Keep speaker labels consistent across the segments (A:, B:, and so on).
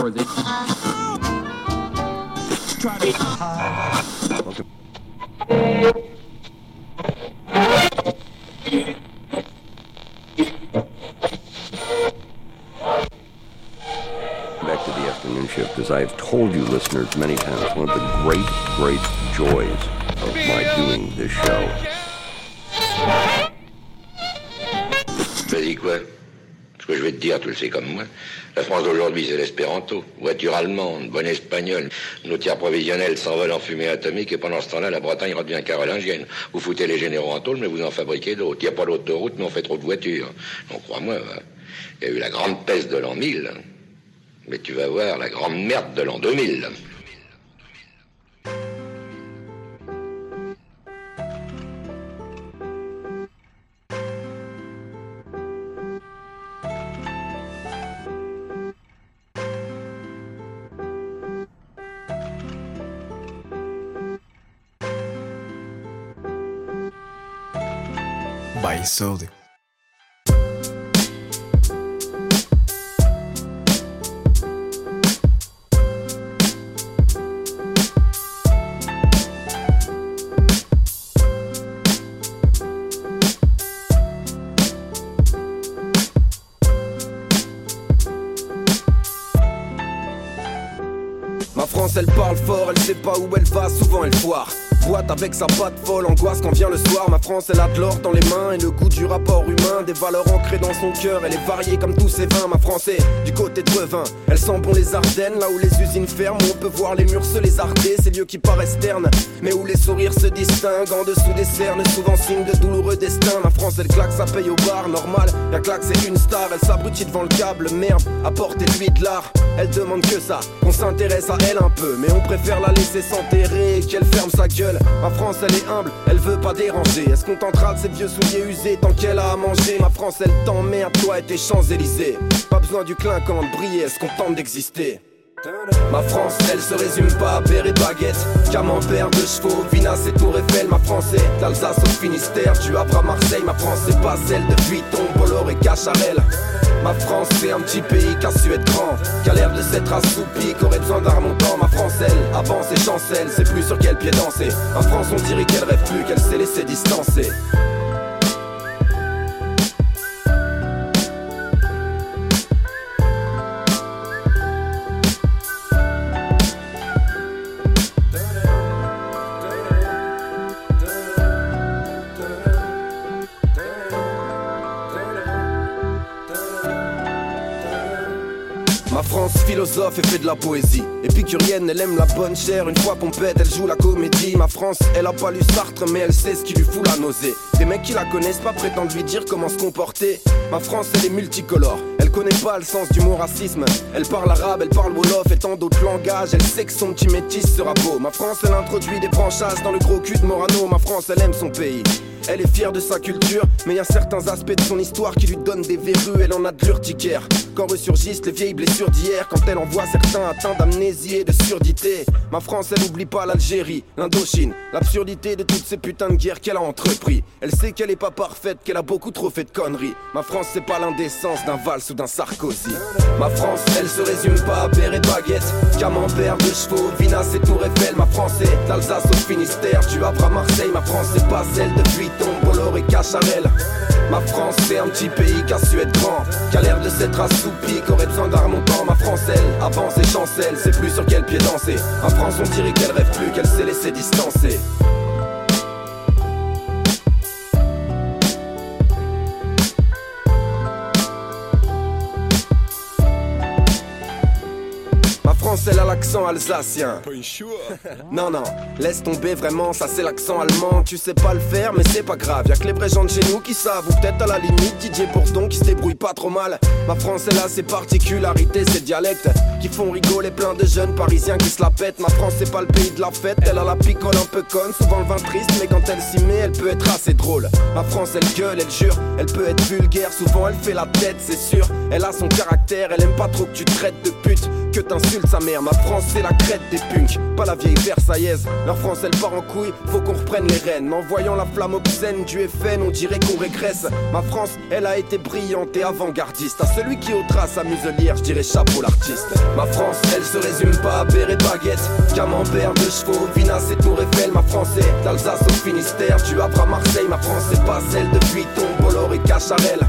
A: or they try to hide.
B: Back to the afternoon shift, as I have told you, listeners, many times, one of the great, great joys of my doing this show
C: vais dire, tu le sais comme moi. La France d'aujourd'hui, c'est l'espéranto. Voiture allemande, bonne espagnole. Nos tiers provisionnels s'envolent en fumée atomique et pendant ce temps-là, la Bretagne redevient carolingienne. Vous foutez les généraux en tôle, mais vous en fabriquez d'autres. Il n'y a pas d'autoroute, mais on fait trop de voitures. Donc crois-moi, il y a eu la grande peste de l'an 1000. Mais tu vas voir la grande merde de l'an 2000.
D: By
E: Avec sa patte folle, angoisse quand vient le soir. Ma France elle a de l'or dans les mains et le goût du rapport humain. Des valeurs ancrées dans son cœur, elle est variée comme tous ses vins. Ma France est du côté de Revin, elle sent bon les Ardennes, là où les usines ferment. où On peut voir les murs se lézarder, ces lieux qui paraissent ternes, mais où les sourires se distinguent. En dessous des cernes, souvent signe de douloureux destin. Ma France elle claque, ça paye au bar, normal. Y'a claque, c'est une star, elle s'abrutit devant le câble, merde, apportez-lui de l'art. Elle demande que ça, qu'on s'intéresse à elle un peu, mais on préfère la laisser s'enterrer et qu'elle ferme sa gueule. Ma France, elle est humble, elle veut pas déranger. Elle se contentera de ses vieux souliers usés tant qu'elle a à manger. Ma France, elle t'emmerde, toi et tes Champs-Élysées. Pas besoin du clinquant de briller, est-ce qu'on tente d'exister? Ma France, elle se résume pas à et baguette. Camembert de chevaux, Vinas et Tour Eiffel. Ma France d'Alsace au Finistère. Havre à Marseille, ma France c'est pas celle de Vuitton, et Cacharel. Ma France c'est un petit pays qui a su être grand. Qui a l'air de s'être assoupi, qui aurait besoin d'un remontant Ma France elle avance et chancelle, c'est plus sur quel pied danser. Ma France on dirait qu'elle rêve plus, qu'elle s'est laissée distancer philosophe et fait de la poésie. Épicurienne, elle aime la bonne chair. Une fois pompette, elle joue la comédie. Ma France, elle a pas lu Sartre Mais elle sait ce qui lui fout la nausée. Des mecs qui la connaissent pas prétendent lui dire comment se comporter. Ma France, elle est multicolore. Elle connaît pas le sens du mot racisme. Elle parle arabe, elle parle wolof et tant d'autres langages. Elle sait que son petit métis sera beau. Ma France, elle introduit des branchages dans le gros cul de Morano. Ma France, elle aime son pays. Elle est fière de sa culture, mais y a certains aspects de son histoire qui lui donnent des verrues. Elle en a de l'urticaire. Quand ressurgissent les vieilles blessures d'hier, quand elle en voit certains atteints d'amnésie et de surdité. Ma France, elle n'oublie pas l'Algérie, l'Indochine, l'absurdité de toutes ces putains de guerres qu'elle a entrepris. Elle sait qu'elle est pas parfaite, qu'elle a beaucoup trop fait de conneries. Ma France, c'est pas l'indécence d'un Valls ou d'un Sarkozy. Ma France, elle se résume pas à père et baguette, camembert de chevaux, Vinas et Tour Eiffel. Ma France, c'est d'Alsace au Finistère, du Havre à Marseille. Ma France, c'est pas celle de Vuitton, Bolloré Cacharel. Ma France, c'est un petit pays qui a su être grand, qui a l'air de s'être assoupi, qui aurait besoin d'un remontant. Ma France, elle avance et chancelle, c'est plus sur quel pied danser. Ma France, on dirait qu'elle rêve plus, qu'elle s'est laissée distancer. L'accent alsacien. Non, non, laisse tomber vraiment, ça c'est l'accent allemand. Tu sais pas le faire, mais c'est pas grave. Y'a que les vrais gens de chez nous qui savent, ou peut-être à la limite Didier Bourdon qui se débrouille pas trop mal. Ma France, elle a ses particularités, ses dialectes qui font rigoler plein de jeunes parisiens qui se la pètent. Ma France, c'est pas le pays de la fête, elle a la picole un peu conne, souvent le vin triste, mais quand elle s'y met, elle peut être assez drôle. Ma France, elle gueule, elle jure, elle peut être vulgaire, souvent elle fait la tête, c'est sûr. Elle a son caractère, elle aime pas trop que tu traites de pute, que t'insultes sa mère. Ma France,
F: France c'est la crête des punks, pas la vieille versaillaise. Leur France elle part en couille, faut qu'on reprenne les rênes. En voyant la flamme obscène du FN, on dirait qu'on régresse. Ma France, elle a été brillante et avant-gardiste. À celui qui ôtera sa muselière, je dirais chapeau l'artiste. Ma France, elle se résume pas à béret baguette, camembert de chevaux, Vinas et Tour Eiffel. Ma France est d'Alsace au Finistère, du Havre à Marseille. Ma France c'est pas celle de Vuitton, Bolloré et Cacharel.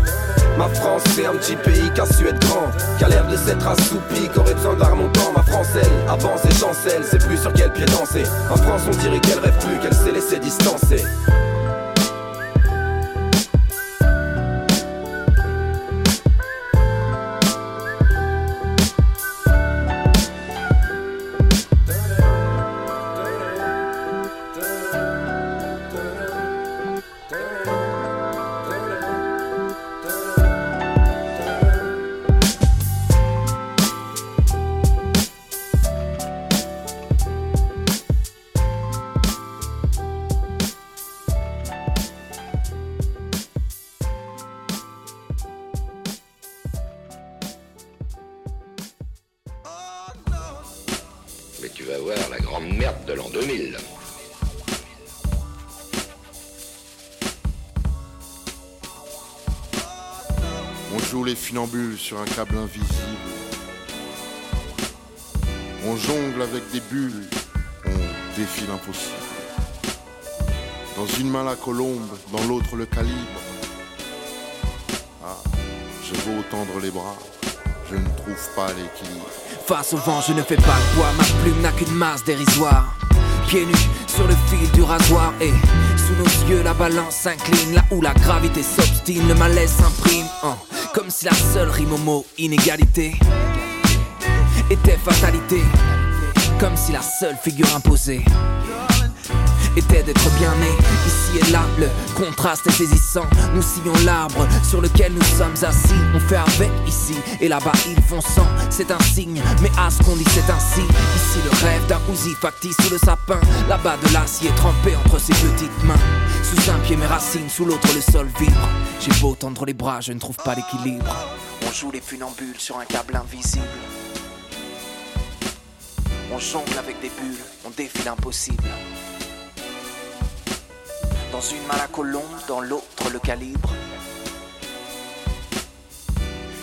F: Ma France c'est un petit pays qui su être grand Qui a l'air de s'être assoupi, qui aurait besoin d'un remontant Ma France elle avance et chancelle, c'est plus sur quel pied danser. Ma France on dirait qu'elle rêve plus, qu'elle s'est laissée distancer
G: sur un câble invisible. On jongle avec des bulles, on défie l'impossible. Dans une main la colombe, dans l'autre le calibre. Ah, je veux tendre les bras, je ne trouve pas l'équilibre.
H: Face au vent, je ne fais pas poids, ma plume n'a qu'une masse dérisoire. Pieds nus sur le fil du rasoir et sous nos yeux la balance s'incline là où la gravité s'obstine, le malaise s'imprime. Hein. Comme si la seule rime au mot inégalité était fatalité. Comme si la seule figure imposée était d'être bien né. Ici et là, le contraste est saisissant. Nous sillons l'arbre sur lequel nous sommes assis. On fait avec ici et là-bas ils font sans. C'est un signe, mais à ce qu'on dit c'est ainsi. Ici le rêve d'un Uzi factice sous le sapin. Là-bas de l'acier trempé entre ses petites mains. Sous un pied mes racines, sous l'autre le sol vibre. J'ai beau tendre les bras, je ne trouve pas l'équilibre. On joue les funambules sur un câble invisible. On jongle avec des bulles, on défie l'impossible. Dans une main la colombe, dans l'autre le calibre.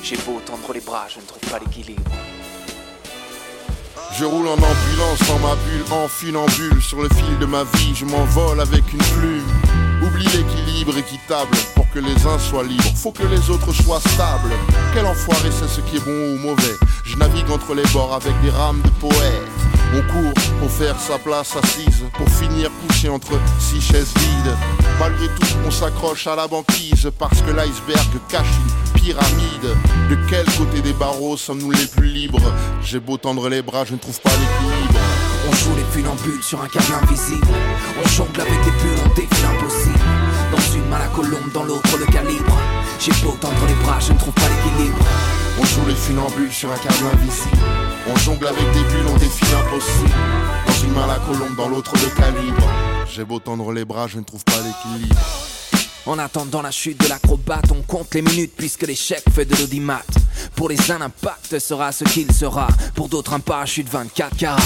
H: J'ai beau tendre les bras, je ne trouve pas l'équilibre.
G: Je roule en ambulance dans ma bulle, en funambule. Sur le fil de ma vie, je m'envole avec une plume. Oublie l'équilibre équitable pour que les uns soient libres. Faut que les autres soient stables. Quel enfoiré, c'est ce qui est bon ou mauvais. Je navigue entre les bords avec des rames de poètes. On court pour faire sa place assise, pour finir couché entre six chaises vides. Malgré tout, on s'accroche à la banquise parce que l'iceberg cache une pyramide. De quel côté des barreaux sommes-nous les plus libres? J'ai beau tendre les bras, je ne trouve pas l'équilibre.
H: On joue les funambules sur un câble invisible. On jongle avec des bulles, on défie l'impossible. Dans une main la colombe, dans l'autre le calibre. J'ai beau tendre les bras, je ne trouve pas l'équilibre.
G: On joue les funambules sur un câble invisible. On jongle avec des bulles, on défie l'impossible. Dans une main la colombe, dans l'autre le calibre. J'ai beau tendre les bras, je ne trouve pas l'équilibre.
H: En attendant la chute de l'acrobate, on compte les minutes puisque l'échec fait de l'audimat. Pour les uns, l'impact sera ce qu'il sera. Pour d'autres, un parachute 24 carats.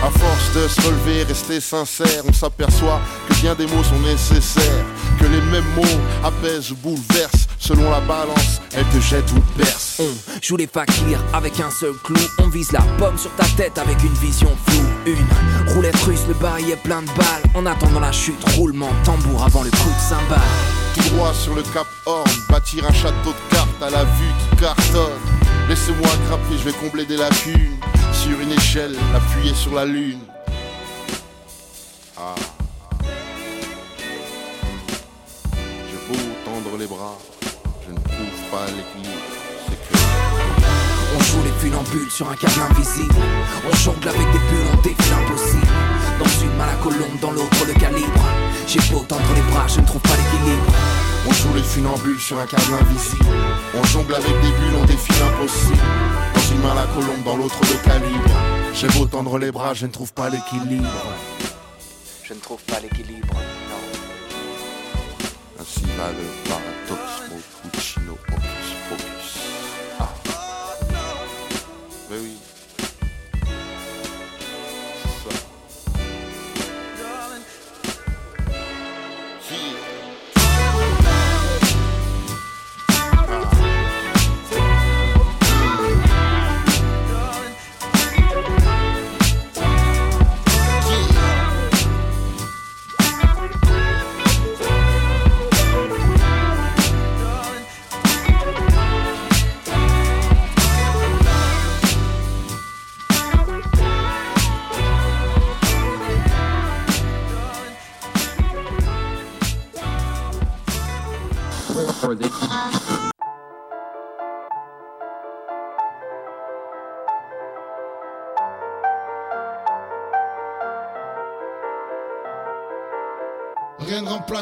G: À force de se relever, rester sincère, on s'aperçoit que bien des mots sont nécessaires. Que les mêmes mots apaisent ou bouleversent. Selon la balance, elle te jette ou te berce.
H: On joue les fakirs avec un seul clou. On vise la pomme sur ta tête avec une vision floue. Une roulette russe, le barillet plein de balles. En attendant la chute, roulement tambour avant le coup de cymbale
G: tout droit sur le Cap Horn, bâtir un château de cartes à la vue qui cartonne. Laissez-moi grapper, je vais combler des lacunes. Sur une échelle, appuyer sur la lune. Ah. J'ai beau tendre les bras, je pas l'équilibre.
H: On joue les funambules sur un câble invisible. On jongle avec des bulles, on défie l'impossible. Dans une main la colombe, dans l'autre le calibre. J'ai beau tendre les bras, je ne trouve pas l'équilibre.
G: On joue les funambules sur un câble invisible. On jongle avec des bulles, on défie l'impossible. Dans une main la colombe, dans l'autre le calibre. J'ai beau tendre les bras, je ne trouve pas l'équilibre.
H: Je ne trouve pas l'équilibre, non.
G: Ainsi va le paradoxe, mon Puccino,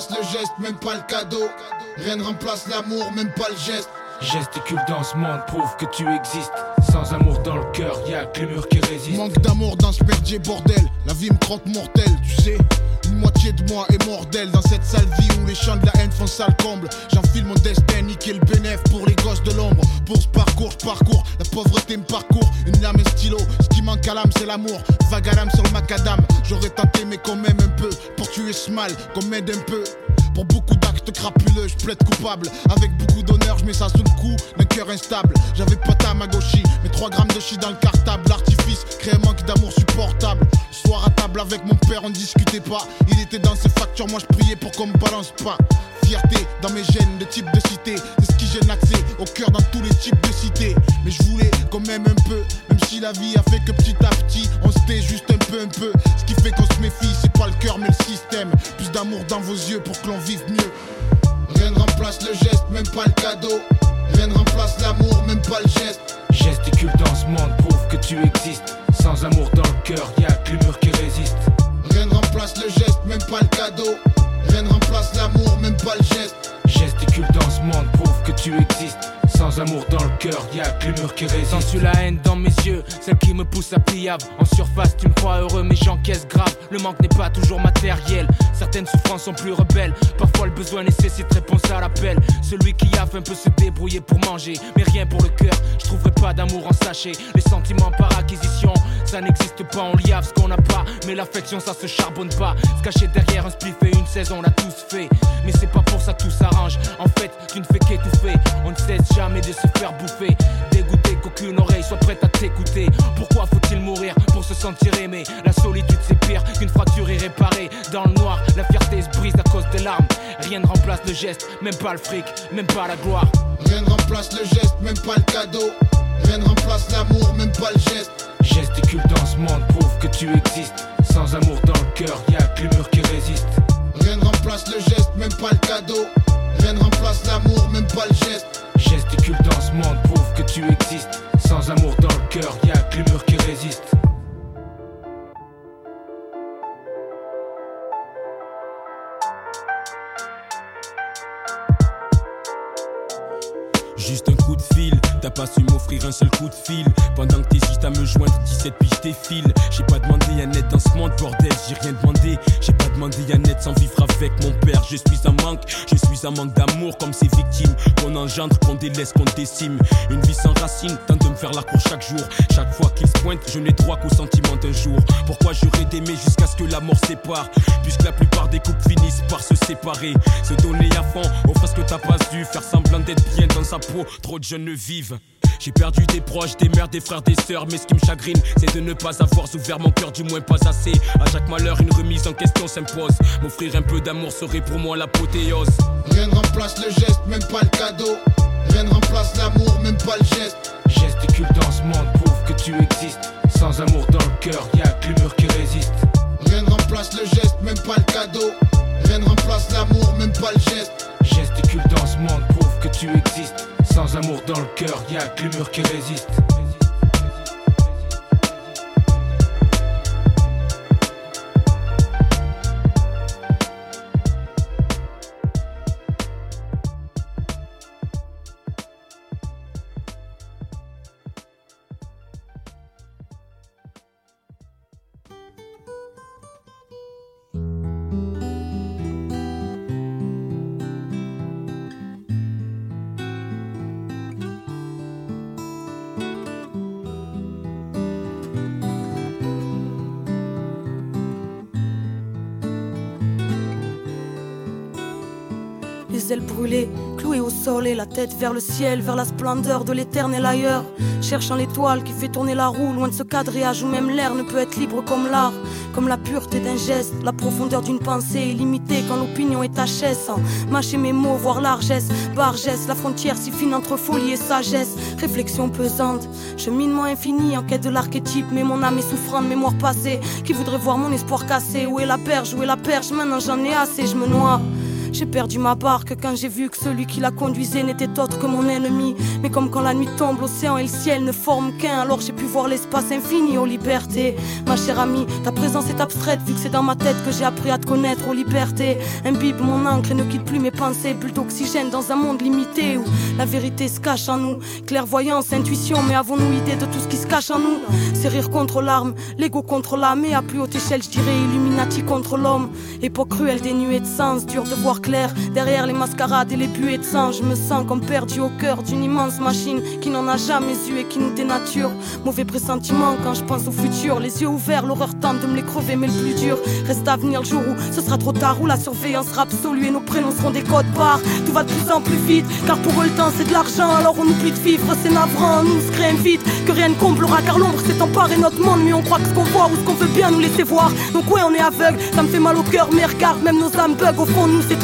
I: remplace le geste, même pas le cadeau. Rien ne remplace l'amour, même pas le geste.
J: Gesticule dans ce monde, prouve que tu existes. Sans amour dans le cœur, y'a que les murs qui résistent.
I: Manque d'amour dans ce merdier bordel. La vie me croque mortelle, tu sais. Moitié de moi est mordelle dans cette sale vie où les chants de la haine font sale comble. J'enfile mon destin, niquer le bénéf pour les gosses de l'ombre. Pour ce parcours, je parcours, la pauvreté me parcourt. Une lame et stylo, ce qui manque à l'âme, c'est l'amour. Vague à l'âme sur le macadam. J'aurais tenté, mais quand même un peu. Pour tuer ce mal, qu'on m'aide un peu. Pour beaucoup d'actes crapuleux, je plaide coupable. Avec beaucoup d'honneur, je mets ça sous le coup d'un cœur instable. J'avais pas ta gauchie, mais 3 grammes de chi dans le cartable. L'artifice crée un manque d'amour supportable. À table avec mon père, on discutait pas. Il était dans ses factures, moi je priais pour qu'on me balance pas. Fierté dans mes gènes de type de cité, c'est ce qui gêne accès au cœur dans tous les types de cités. Mais je voulais quand même un peu, même si la vie a fait que petit à petit, on se tait juste un peu, un peu. Ce qui fait qu'on se méfie, c'est pas le cœur mais le système. Plus d'amour dans vos yeux pour que l'on vive mieux. Rien ne remplace le geste, même pas le cadeau. Rien ne remplace l'amour, même pas le geste.
J: Gesticule dans ce monde, prouve que tu existes. Sans amour dans le cœur, y'a que murs qui résistent.
I: Rien ne remplace le geste, même pas le cadeau. Rien ne remplace l'amour, même pas le geste.
J: Gesticule dans ce monde, prouve que tu existes. Sans amour dans le cœur, y'a que les murs qui résistent. Sens-tu la haine dans mes yeux, celle qui me pousse à pliable. En surface, tu me crois heureux, mais j'encaisse grave. Le manque n'est pas toujours matériel. Certaines souffrances sont plus rebelles. Parfois, le besoin nécessite réponse à l'appel. Celui qui a faim peut se débrouiller pour manger, mais rien pour le cœur. Je trouverai pas d'amour en sachet. Les sentiments par acquisition, ça n'existe pas. On liave ce qu'on n'a pas, mais l'affection, ça se charbonne pas. Se cacher derrière un spliff et une saison, on l'a tous fait. Mais c'est pas pour ça que tout s'arrange. En fait, tu ne fais qu'étouffer. On ne cesse jamais de se faire bouffer. Dégoûté qu'aucune oreille soit prête à t'écouter. Pourquoi faut-il mourir pour se sentir aimé? La solitude c'est pire qu'une fracture irréparée. Dans le noir, la fierté se brise à cause des larmes. Rien ne remplace le geste, même pas le fric, même pas la gloire.
I: Rien ne remplace le geste, même pas le cadeau. Rien ne remplace l'amour, même pas le geste.
J: Gesticule dans ce monde, prouve que tu existes. Sans amour dans le cœur, y'a que les murs qui résistent.
I: Rien ne remplace le geste, même pas le cadeau. Rien ne remplace l'amour, même pas le geste.
J: Dans ce monde, prouve que tu existes. Sans amour dans le cœur, y'a que les murs qui résistent.
K: Juste un coup de fil, t'as pas su m'offrir un seul coup de fil. Pendant que t'hésites à me joindre, 17 puis je défile. J'ai pas demandé à net dans ce monde, bordel, j'ai rien demandé. J'ai pas demandé à net sans vivre avec mon père. Je suis un manque, je suis un manque d'amour comme ces victimes qu'on engendre, qu'on délaisse, qu'on décime. Une vie sans racine, tente de me faire la cour chaque jour. Chaque fois qu'il se pointe, je n'ai droit qu'au sentiment d'un jour. Pourquoi j'aurais d'aimer jusqu'à ce que la mort sépare? Puisque la plupart des couples finissent par se séparer. Se donner à fond, offre ce que t'as pas dû. Faire semblant d'être bien dans sa trop de jeunes ne vivent. J'ai perdu des proches, des mères, des frères, des sœurs, mais ce qui me chagrine, c'est de ne pas avoir ouvert mon cœur, du moins pas assez. À chaque malheur, une remise en question s'impose. M'offrir un peu d'amour serait pour moi l'apothéose.
I: Rien ne remplace le geste, même pas le cadeau. Rien ne remplace l'amour, même pas le geste.
J: Gesticule dans ce monde, prouve que tu existes. Sans amour dans le cœur, y'a que les murs qui résistent.
I: Rien ne remplace le geste, même pas le cadeau. Rien ne remplace l'amour, même pas le geste.
J: Gesticule dans ce monde, prouve que tu existes. Sans amour dans le cœur, y'a que les murs qui résistent.
L: Tête vers le ciel, vers la splendeur de l'éternel ailleurs. Cherchant l'étoile qui fait tourner la roue, loin de ce quadrillage où même l'air ne peut être libre comme l'art. Comme la pureté d'un geste, la profondeur d'une pensée illimitée quand l'opinion est HS. Mâcher mes mots, voir largesse, bargesse, la frontière si fine entre folie et sagesse. Réflexion pesante, cheminement infini en quête de l'archétype, mais mon âme est souffrante, mémoire passée. Qui voudrait voir mon espoir cassé? Où est la perche, où est la perche? Maintenant j'en ai assez, je me noie. J'ai perdu ma barque quand j'ai vu que celui qui la conduisait n'était autre que mon ennemi. Mais comme quand la nuit tombe, l'océan et le ciel ne forment qu'un, alors j'ai pu voir l'espace infini aux libertés. Ma chère amie, ta présence est abstraite vu que c'est dans ma tête que j'ai appris à te connaître aux libertés. Imbibe mon encre et ne quitte plus mes pensées, bulle d'oxygène dans un monde limité où la vérité se cache en nous. Clairvoyance, intuition, mais avons-nous idée de tout ce qui se cache en nous? C'est rire contre l'arme, l'ego contre l'âme, et à plus haute échelle, je dirais Illuminati contre l'homme. Époque cruelle dénuée de sens, dur de voir clair derrière les mascarades et les buées de sang. Je me sens comme perdu au cœur d'une immense machine qui n'en a jamais eu et qui nous dénature. Mauvais pressentiment quand je pense au futur, les yeux ouverts, l'horreur tente de me les crever, mais le plus dur reste à venir le jour où ce sera trop tard, où la surveillance sera absolue et nos prénoms seront des codes barres. Tout va de plus en plus vite, car pour eux le temps c'est de l'argent, alors on oublie de vivre, c'est navrant, nous se vite que rien ne comblera, car l'ombre s'est emparée notre monde, mais on croit que ce qu'on voit ou ce qu'on veut bien nous laisser voir. Donc ouais, on est aveugle, ça me fait mal au cœur, mais regarde, même nos âmes bug au fond nous c'est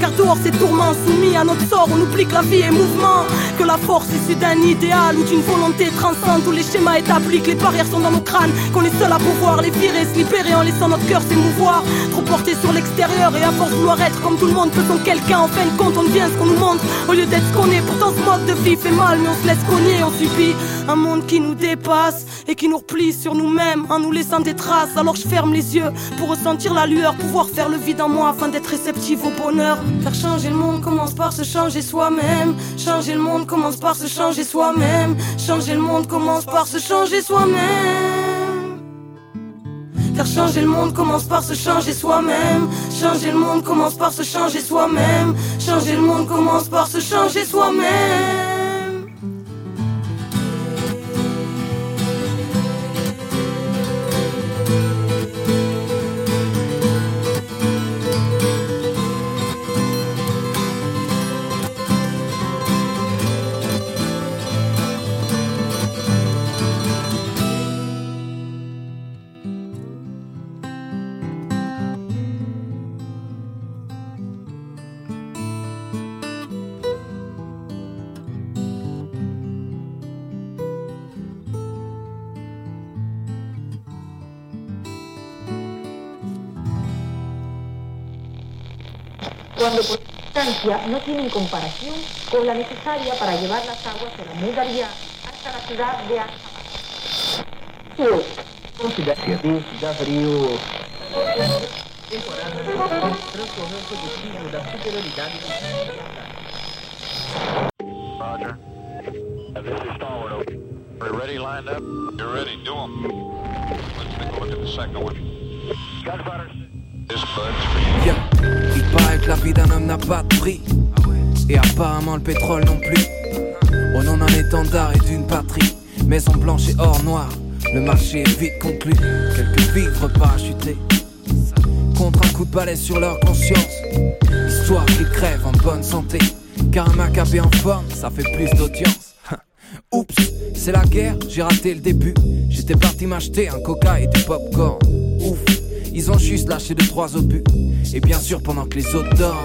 L: car dehors c'est tourment, soumis à notre sort, on oublie que la vie est mouvement, que la force issue d'un idéal ou d'une volonté transcende, tous les schémas établis, que les barrières sont dans nos crânes, qu'on est seul à pouvoir les virer, se libérer en laissant notre cœur s'émouvoir, trop porté sur l'extérieur et à force vouloir être comme tout le monde, peut-on quelqu'un, en fin de compte on devient ce qu'on nous montre, au lieu d'être ce qu'on est, pourtant ce mode de vie fait mal, mais on se laisse cogner, on subit un monde qui nous dépasse et qui nous replie sur nous-mêmes en nous laissant des traces. Alors je ferme les yeux pour ressentir la lueur, pouvoir faire le vide en moi afin d'être réceptif au Faire changer le monde commence par se changer soi-même. Changer le monde commence par se changer soi-même. Changer le monde commence par se changer soi-même. Car changer le monde commence par se changer soi-même. Changer le monde commence par se changer soi-même. Changer le monde commence par se changer soi-même.
M: Cuando por distancia no tienen comparación con la necesaria para llevar las aguas de la Bulgaria hasta la ciudad de
N: Roger. This is Starwood. We're ready, lined up? You're ready, do them. Let's take a look at the second one. Gunfighters.
H: Bien, il paraît que la vie d'un homme n'a pas de prix. Et apparemment le pétrole non plus. Au nom d'un étendard et d'une patrie. Maison blanche et or noir. Le marché est vite conclu. Quelques vivres parachutés. Contre un coup de balai sur leur conscience. Histoire qu'ils crèvent en bonne santé. Car un macabé en forme, ça fait plus d'audience. Oups, c'est la guerre, j'ai raté le début. J'étais parti m'acheter un coca et du popcorn. Ils ont juste lâché deux trois obus. Et bien sûr pendant que les autres dorment.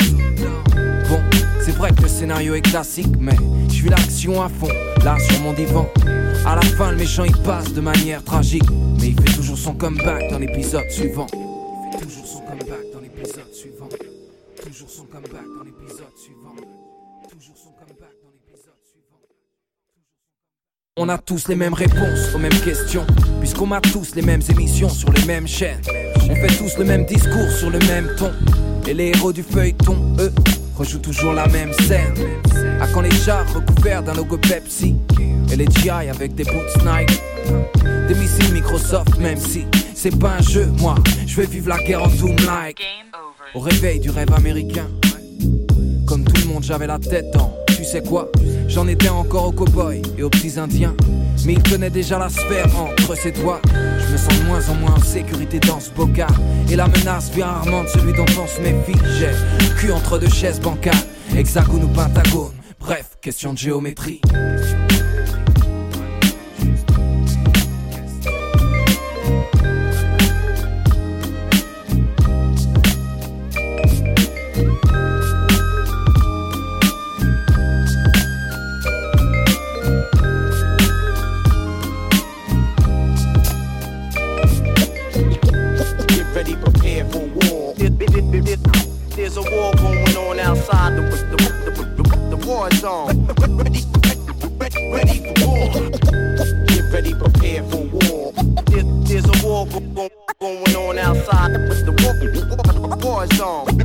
H: Bon, c'est vrai que le scénario est classique, mais je suis l'action à fond, là sur mon divan. À la fin, le méchant il passe de manière tragique, mais il fait toujours son comeback dans l'épisode suivant. Il fait toujours son comeback dans l'épisode suivant. Toujours son comeback dans l'épisode suivant. Toujours son comeback dans l'épisode suivant. On a tous les mêmes réponses aux mêmes questions, puisqu'on a tous les mêmes émissions sur les mêmes chaînes. On fait tous le même discours sur le même ton. Et les héros du feuilleton, eux, rejouent toujours la même scène. À quand les chars recouverts d'un logo Pepsi Et les GI avec des boots Nike? Des missiles Microsoft même si c'est pas un jeu Moi je vais vivre la guerre en Doom like Au réveil du rêve américain Comme tout le monde j'avais la tête en Tu sais quoi? J'en étais encore aux cowboys et aux petits indiens. Mais il tenait déjà la sphère entre ses doigts. Je me sens de moins en moins en sécurité dans ce bocal Et la menace vient rarement de celui dont on se méfie J'ai cul entre deux chaises bancales. Hexagone ou pentagone Bref, question de géométrie
O: outside the, the, the, the, war zone. Ready, ready, ready for war. Get ready, prepare for war. There, there's a war go, go, going on outside the, war zone.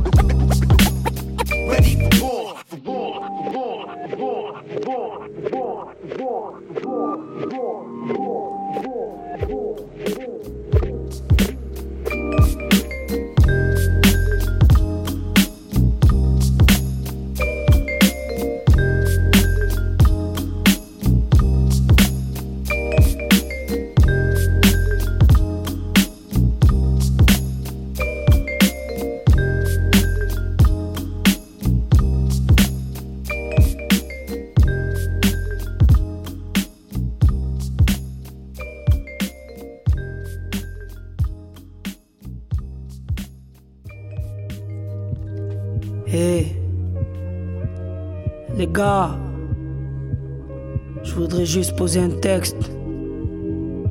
P: Je voudrais juste poser un texte.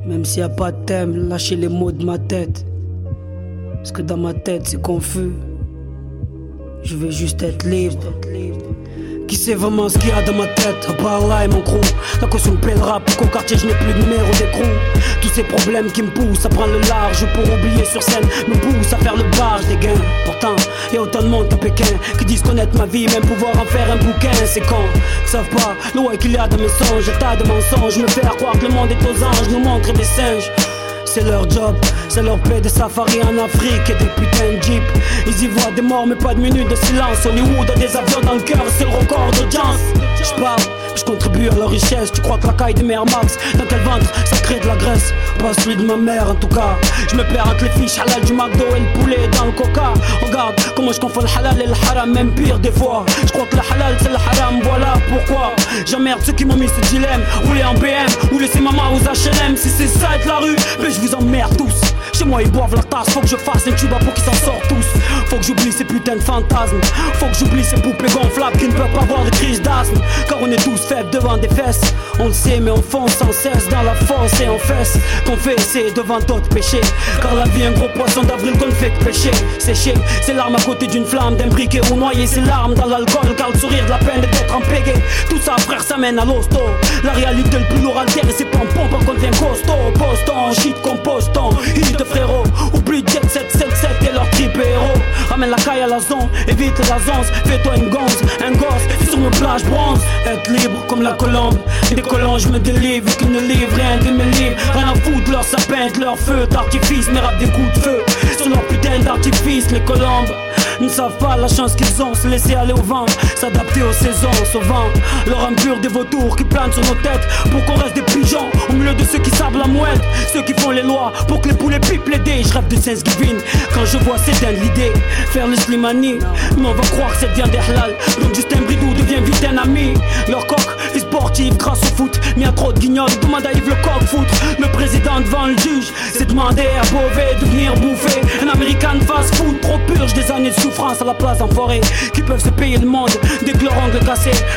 P: Même s'il n'y a pas de thème, lâchez les mots de ma tête. Parce que dans ma tête, c'est confus. Je veux juste être libre. Qui sait vraiment ce qu'il y a dans ma tête. Part là et mon crew. La caution plaidera pour qu'au quartier je n'ai plus de numéro d'écrou Tous ces problèmes qui me poussent à prendre le large Pour oublier sur scène me poussent à faire le barge des gains Pourtant y a autant de monde à Pékin Qui disent connaître ma vie Même pouvoir en faire un bouquin. C'est Ils savent pas l'eau qu'il y a dans mes songes Un tas de mensonges Me faire croire que le monde est aux anges Nous montrer des singes. C'est leur job, c'est leur paix de safari en Afrique et des putains de jeeps. Ils y voient des morts mais pas de minutes de silence. Hollywood a des avions dans le cœur, c'est le record d'audience. Je parle, je contribue à leur richesse. Tu crois que la caille de mère Max, dans quel ventre ça crée de la graisse? Pas celui de ma mère en tout cas. Je me perds entre les fiches halal du McDo et le poulet dans le coca. Regarde comment je confonds le halal et le haram, même pire des fois. Je crois que le halal c'est le haram, voilà pourquoi. J'emmerde ceux qui m'ont mis ce dilemme. Rouler en BM ou laisser maman aux HLM. Si c'est ça être la rue, mais je vous emmerde tous. Chez moi ils boivent la tasse, faut que je fasse un tuba pour qu'ils s'en sortent tous. Faut que j'oublie ces putains de fantasmes. Faut que j'oublie ces poupées gonflables qui ne peuvent pas avoir de Car on est tous faibles devant des fesses. On le sait, mais on fonce sans cesse dans la fosse et on fesse. Confesser devant d'autres péchés. Car la vie, un gros poisson d'avril qu'on fait que pêcher. Sécher, c'est l'arme à côté d'une flamme, d'un briquet ou noyer ses larmes dans l'alcool. Car le sourire de la peine d'être en pégé. Tout ça, frère, ça mène à l'hosto. La réalité, le plus lourd altère et c'est pompons quand on devient costaud. Poston, shit, composton, hit frérot. Oublie Jet 777 et leur trip héros. Ramène la caille à la zone, évite la zone. Fais-toi une gonze, un gosse, sur mon plage Être libre comme la colombe. Décollant, je me délivre, qu'ils ne livrent rien de mes livres. Rien à foutre, leur sapin, leur feu d'artifice. Mais rap des coups de feu sur leur putain d'artifice, les colombes. Ne savent pas la chance qu'ils ont, se laisser aller au vent, s'adapter aux saisons, au vent. Leur impur des vautours qui planent sur nos têtes pour qu'on reste des pigeons au milieu de ceux qui savent la mouette, ceux qui font les lois pour que les poulets pipent les. Je rêve de Thanksgiving quand je vois s'éteindre l'idée. Faire le slimani, mais on va croire que ça devient des halal. Donc Justin Bridou devient vite un ami. Leur coq est sportif grâce au foot, a trop de guignols. Demande à Yves le coq foutre. Le président devant le juge, c'est demander à Beauvais de venir bouffer. Un américain fast food, trop purge des années de souffrance à la place d'enfoirés qui peuvent se payer le monde dès que leur.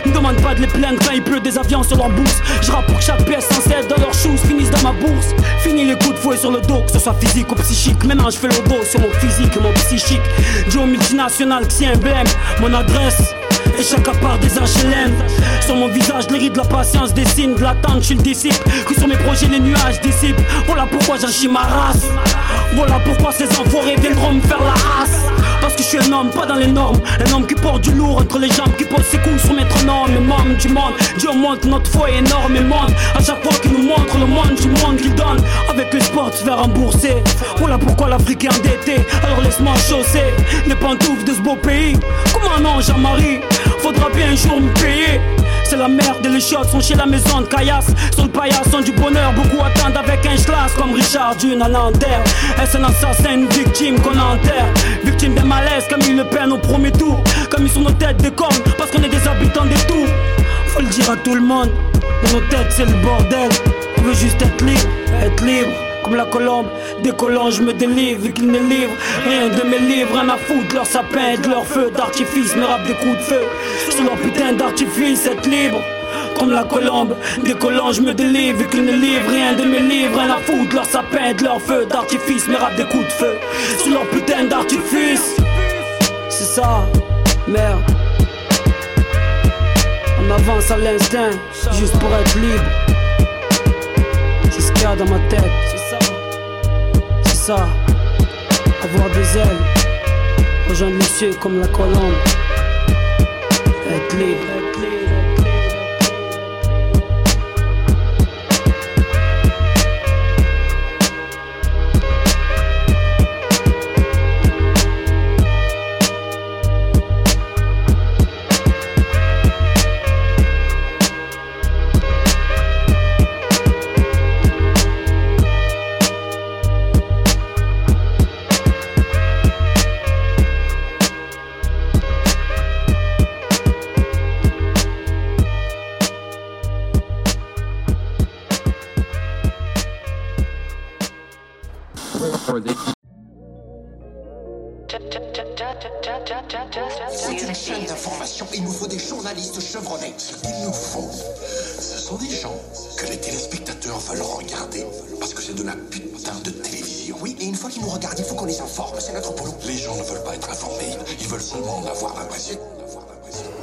P: Me demande pas de les plaindre quand il pleut des avions sur leur bourse. Je rappe pour que chaque pièce sans cesse dans leurs shoes finisse dans ma bourse. Fini les coups de fouet sur le dos, que ce soit physique ou psychique. Maintenant je fais le dos sur mon physique et mon psychique. Joe multinational, qui emblème, mon adresse. Et chaque part des HLM Sur mon visage, les rides de la patience dessinent De l'attente, je suis le disciple. Que sur mes projets, les nuages dissipent. Voilà pourquoi j'agis ma race. Voilà pourquoi ces enfoirés viendront me faire la race. Parce que je suis un homme, pas dans les normes. Un homme qui porte du lourd entre les jambes Qui pose ses coups sur métronome Et membre du monde. Dieu montre notre foi énormément À chaque fois qu'il nous montre le monde du monde qu'il donne. Avec les sports, se faire rembourser. Voilà pourquoi l'Afrique est endettée. Alors laisse-moi chausser. Les pantoufles de ce beau pays. Comment non, Jean-Marie? Faudra bien un jour me payer. C'est la merde et les shots sont chez la maison de Caillasse. Sur le paillasson du bonheur, beaucoup attendent avec un schlass Comme Richard Dune à Nanterre. Est-ce un assassin, une victime qu'on enterre. Victime des malaises comme le peine au premier tour. Comme ils sont nos têtes des cornes parce qu'on est des habitants des tours. Faut le dire à tout le monde, nos têtes c'est le bordel. On veut juste être libre, être libre comme la colombe, décollant, je me délivre, qu'ils ne livrent rien de mes livres, rien à foutre, leur sapin, de leur feu d'artifice, me rap des coups de feu, sur leur putain d'artifice, être libre. Comme la colombe, décollant, je me délivre, vu qu'ils ne livrent rien de mes livres, rien à foutre, leur sapin, de leur feu d'artifice, me rap des coups de feu, sur leur putain d'artifice. C'est ça, merde. J'avance à l'instinct, juste pour être libre. C'est ce qu'il y a dans ma tête. Ça. Avoir des ailes. Rejoindre les cieux comme la colombe. Être libre.
Q: Que les téléspectateurs veulent regarder. Parce que c'est de la putain de télévision.
R: Oui, et une fois qu'ils nous regardent, il faut qu'on les informe. C'est notre boulot.
Q: Les gens ne veulent pas être informés. Ils veulent seulement en avoir l'impression.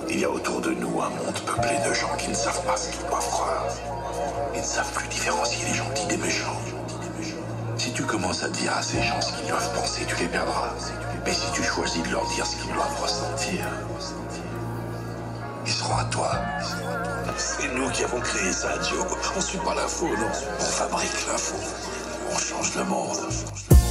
Q: Il y a autour de nous un monde peuplé de gens qui ne savent pas ce qu'ils doivent croire. Ils ne savent plus différencier les gentils des méchants. Si tu commences à dire à ces gens ce qu'ils doivent penser, tu les perdras. Mais si tu choisis de leur dire ce qu'ils doivent ressentir, C'est nous qui avons créé ça, Joe. On suit pas l'info, non. On fabrique l'info. On change le monde.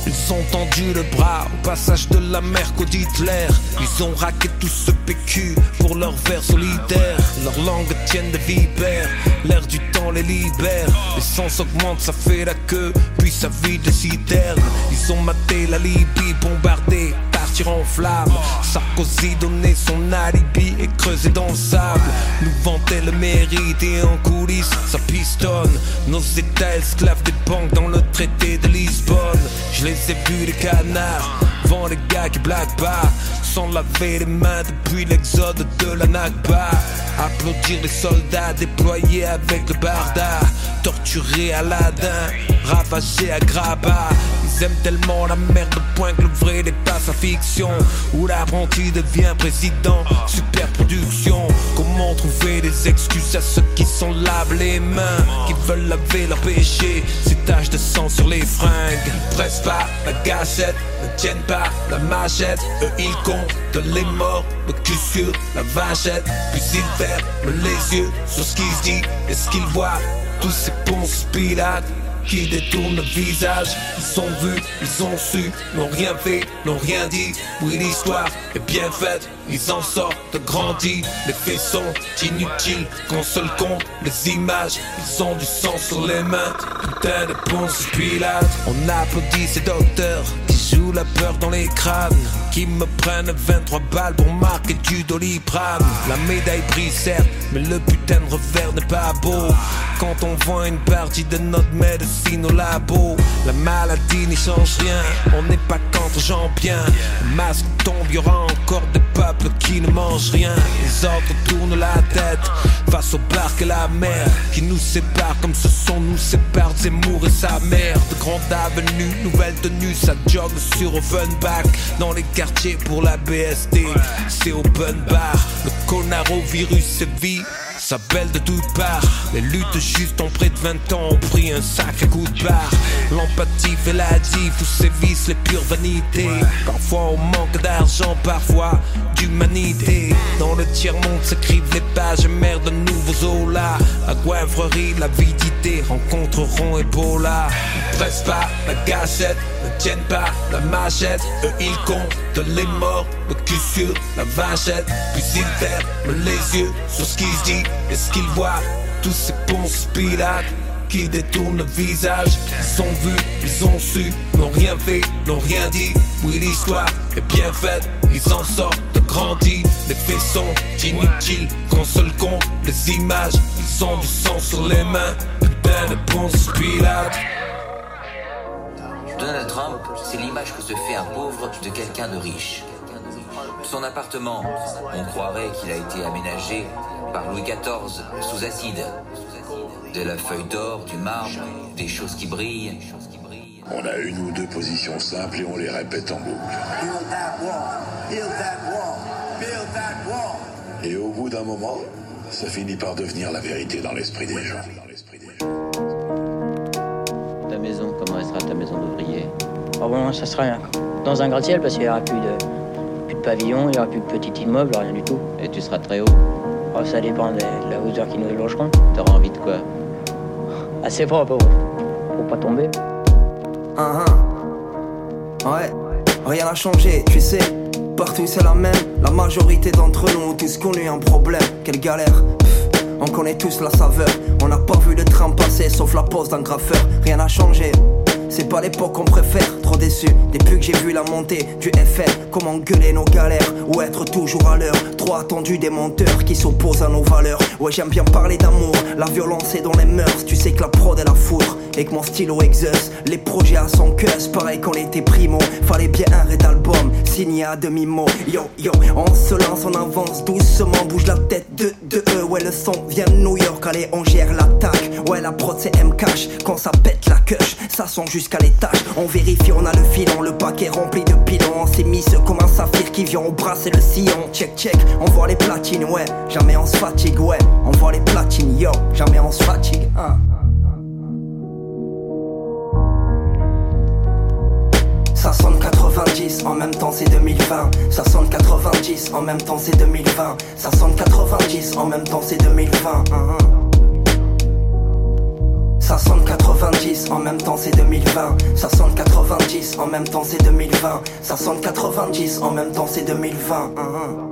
S: Ils ont tendu le bras au passage de la mer qu'au Hitler. Ils ont raqué tout ce PQ pour leur vers solitaire. Leur langue tienne de vipères, l'air du temps les libère. L'essence augmente, ça fait la queue, puis ça vide les citernes. Ils ont maté la Libye, bombardée, en flammes. Sarkozy donnait son alibi et creusé dans le sable. Nous vantait le mérite et en coulisses, ça pistonne. Nos états esclaves des banques dans le traité de Lisbonne. Je les ai vus les canards, vent les gars qui blaguent. Sans laver les mains depuis l'exode de la Nakba. Applaudir les soldats déployés avec le barda. Torturés à Ladin, à Grabat. Ils aiment tellement la merde au point que le vrai dépasse la fiction. Où l'apprenti devient président, super production. Comment trouver des excuses à ceux qui sont lavent les mains, qui veulent laver leurs péchés, ces taches de sang sur les fringues. Presse pas la gâchette, ne tiennent pas la machette. Eux ils comptent les morts, le cul sur la vachette. Puis ils ferment les yeux sur ce qui se dit et ce qu'ils voient. Tous ces ponces pilates qui détournent le visage. Ils ont vu, ils ont su, n'ont rien fait, n'ont rien dit. Oui, l'histoire est bien faite, ils en sortent grandis. Les faits sont inutiles, qu'on seul compte les images. Ils ont du sang sur les mains, putain de ponce pilates. On applaudit ces docteurs qui jouent la peur dans les crânes. Qui me prennent 23 balles pour marquer du doliprane. La médaille brille certes, mais le putain de revers n'est pas beau. Quand on voit une partie de notre médecine au labo, la maladie n'y change rien. On n'est pas contre gens bien. Le masque tombe, y aura encore des peuples qui ne mangent rien. Les autres tournent la tête face au barque et la mer qui nous séparent comme ce son nous sépare Zemmour et sa mère. De grandes avenues, nouvelles tenues, ça jogue sur Offenbach dans les quartiers pour la BSD. C'est open bar, le coronavirus sévit. Ça belle de toutes parts. Les luttes justes en près de 20 ans ont pris un sacré coup de barre. L'empathie fait la diff où sévissent les pures vanités. Parfois on manque d'argent, parfois d'humanité. Dans le tiers-monde s'écrivent les pages mères de nouveaux Zola. La goivrerie, l'avidité rencontreront Ebola. Ne presse pas la gâchette, ne tiennent pas la machette. Eux ils comptent les morts, le cul sur la vachette. Puis ils ferment les yeux sur ce qui se dit et ce qu'ils voient. Tous ces ponces pilates qui détournent le visage? Ils ont vu, ils ont su, n'ont rien fait, n'ont rien dit. Oui, l'histoire est bien faite, ils en sortent grandis. Les faits sont inutiles, qu'on seul compte les images. Ils ont du sang sur les mains, putain de ponce pilates.
T: Donald Trump, c'est l'image que se fait un pauvre de quelqu'un de riche. Son appartement, on croirait qu'il a été aménagé par Louis XIV sous acide. De la feuille d'or, du marbre, des choses qui brillent.
Q: On a une ou deux positions simples et on les répète en boucle.
R: Build that wall, build that wall, build that wall.
Q: Et au bout d'un moment, ça finit par devenir la vérité dans l'esprit des gens.
U: Ta maison, comment elle sera ta maison d'ouvrier?
V: Ah bon, ça sera dans un gratte-ciel parce qu'il n'y aura plus de, de pavillon, il n'y aura plus de petit immeuble, rien du tout.
U: Et tu seras très haut
V: oh, Ça dépend de la hauteur qui nous logeront.
U: T'auras envie de quoi?
V: Assez propre pour pas tomber.
F: Uh Ouais, rien n'a changé, tu sais. Partout c'est la même, la majorité d'entre nous ont tous connu un problème. Quelle galère, on connaît tous la saveur. On n'a pas vu le train passer sauf la pause d'un graffeur. Rien n'a changé. C'est pas l'époque qu'on préfère, déçu. Depuis que j'ai vu la montée du FN, comment gueuler nos galères ou être toujours à l'heure. Trop attendu des menteurs qui s'opposent à nos valeurs. Ouais, j'aime bien parler d'amour, la violence est dans les mœurs. Tu sais que la prod est la foudre et que mon stylo exerce les projets à son cœur. Pareil qu'on était primo, fallait bien un red album signé à demi-mot. Yo, yo, on se lance, on avance doucement, bouge la tête de, de eux. Ouais, le son vient de New York, allez, on gère l'attaque. Ouais, la prod c'est M-Cash, quand ça pète la queue, ça sent jusqu'à l'étage. On vérifie, on a le filon, le paquet rempli de pilons. On s'est mis comme un saphir qui vient au bras, c'est le sillon. Check, check, on voit les platines, ouais, jamais on se fatigue, ouais. On voit les platines, yo, jamais on se fatigue, hein. Ça sonne 90, en même temps c'est 2020. Ça sonne 90, en même temps c'est 2020. Ça sonne 90, en même temps c'est 2020. Ça sonne 90, en même temps c'est 2020. Ça sonne 90, en même temps c'est 2020. Ça sonne 90, en même temps c'est 2020.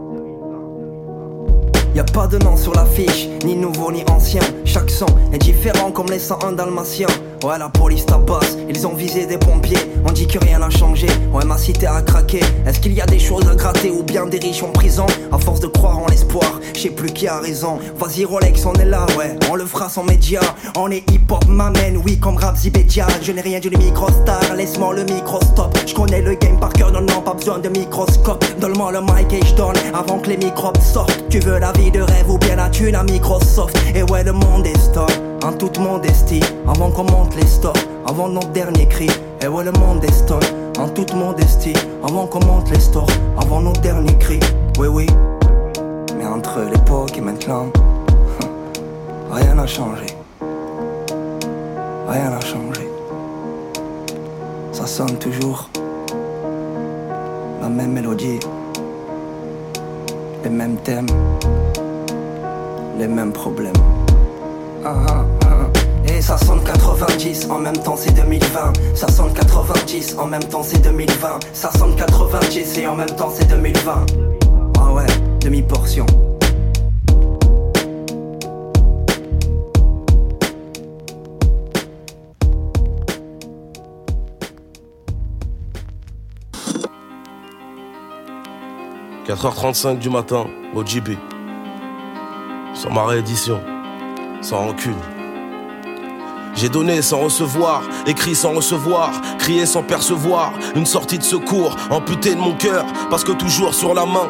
F: Y'a pas de nom sur l'affiche, ni nouveau ni ancien. Chaque son est différent comme les 101 dalmatiens. Ouais, la police tabasse, ils ont visé des pompiers. On dit que rien n'a changé, ouais, ma cité a craqué. Est-ce qu'il y a des choses à gratter ou bien des riches en prison? À force de croire en l'espoir, je sais plus qui a raison. Vas-y, Rolex, on est là, ouais, on le fera sans média. On est hip-hop, m'amène, oui, comme rap Zibedia. Je n'ai rien du micro-star, laisse-moi le micro-stop. Je connais le game par cœur, non, non, pas besoin de microscope. Donne-moi le mic et je donne avant que les microbes sortent. Tu veux la vie de rêve ou bien la thune à Microsoft? Et ouais, le monde est stop en toute modestie, avant qu'on monte les stores, avant notre dernier cri. Et ouais, le monde est stop en toute modestie, avant qu'on monte les stores, avant notre dernier cri. Oui, oui. Mais entre l'époque et maintenant, rien n'a changé. Rien n'a changé. Ça sonne toujours la même mélodie, les mêmes thèmes, les mêmes problèmes. Ah, ah, ah. Et ça sonne 90, en même temps c'est 2020. Ça sonne 90, en même temps c'est 2020. Ça sonne 90 et en même temps c'est 2020. Ah ouais, demi-portion.
E: « 4h35 du matin, au JB. Sur ma réédition sans rancune. J'ai donné sans recevoir, écrit sans recevoir, crié sans percevoir, une sortie de secours, amputé de mon cœur, parce que toujours sur la main,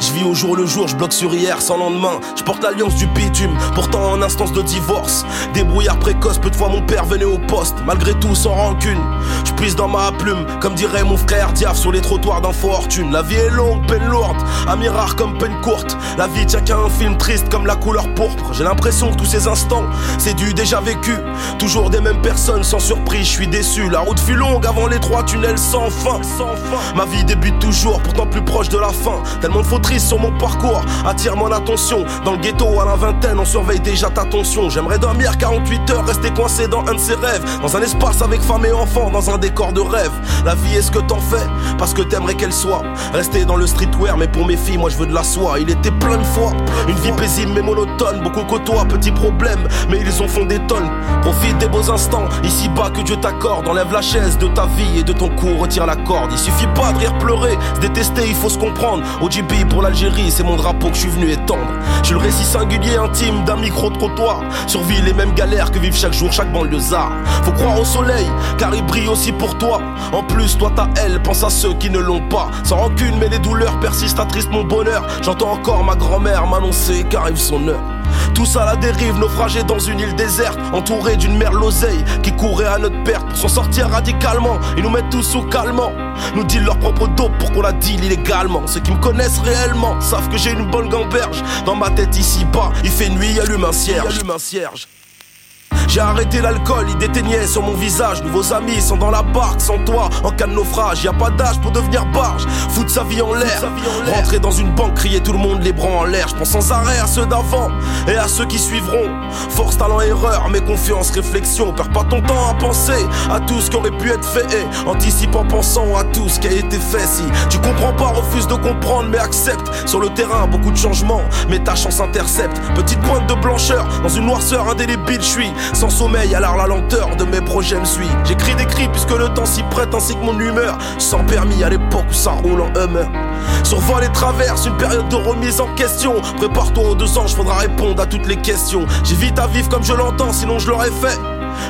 E: je vis au jour le jour, je bloque sur hier sans lendemain. Je porte l'alliance du bitume, pourtant en instance de divorce. Débrouillard précoce, peu de fois mon père venait au poste, malgré tout sans rancune. Je pisse dans ma plume, comme dirait mon frère Diaf sur les trottoirs d'infortune. La vie est longue, peine lourde, mirar comme peine courte. La vie tient qu'à un film triste comme la couleur pourpre. J'ai l'impression que tous ces instants, c'est du déjà vécu. Toujours des mêmes personnes, sans surprise, je suis déçu. La route fut longue avant les trois tunnels sans fin. Sans fin. Ma vie débute toujours, pourtant plus proche de la fin. Tellement triste sur mon parcours attire mon attention. Dans le ghetto à la vingtaine, on surveille déjà ta tension. J'aimerais dormir 48 heures, rester coincé dans un de ses rêves. Dans un espace avec femme et enfant, dans un décor de rêve. La vie est ce que t'en fais, parce que t'aimerais qu'elle soit. Rester dans le streetwear, mais pour mes filles, moi je veux de la soie. Il était plein de fois, une vie paisible mais monotone. Beaucoup côtoient, petits problèmes, mais ils ont font des tonnes. Profite des beaux instants, ici bas que Dieu t'accorde. Enlève la chaise de ta vie et de ton cou, retire la corde. Il suffit pas de rire, pleurer, se détester, il faut se comprendre. OGB pour l'Algérie, c'est mon drapeau que je suis venu étendre. Je le récit singulier intime d'un micro-trottoir. Survie les mêmes galères que vivent chaque jour chaque banlieusard. Faut croire au soleil, car il brille aussi pour toi. En plus, toi t'as elle, pense à ceux qui ne l'ont pas. Sans rancune, mais les douleurs persistent, attristent mon bonheur. J'entends encore ma grand-mère m'annoncer qu'arrive son heure. Tous à la dérive, naufragés dans une île déserte, entourés d'une mer l'oseille qui courait à notre perte pour s'en sortir radicalement. Ils nous mettent tous sous calmant, nous disent leur propre dope pour qu'on la deal illégalement. Ceux qui me connaissent réellement savent que j'ai une bonne gamberge. Dans ma tête ici bas, il fait nuit, allume un cierge. Allume un cierge. J'ai arrêté l'alcool, il déteignait sur mon visage. Nouveaux amis sont dans la barque, sans toi, en cas de naufrage. Y a pas d'âge pour devenir barge, foutre sa vie en l'air. Rentrer dans une banque, crier tout le monde les bras en l'air. Je pense sans arrêt à ceux d'avant et à ceux qui suivront. Force, talent, erreur, mais confiance, réflexion. Perds pas ton temps à penser à tout ce qui aurait pu être fait. Et anticipe en pensant à tout ce qui a été fait. Si tu comprends pas, refuse de comprendre, mais accepte. Sur le terrain, beaucoup de changements, mais ta chance intercepte. Petite pointe de blancheur, dans une noirceur indélébile, je suis sans sommeil, alors la lenteur de mes projets me suit. J'écris des cris puisque le temps s'y prête ainsi que mon humeur. Sans permis à l'époque où ça roule en hummer. Survole et traverse une période de remise en question. Prépare-toi aux deux anges, faudra répondre à toutes les questions. J'évite à vivre comme je l'entends, sinon je l'aurais fait.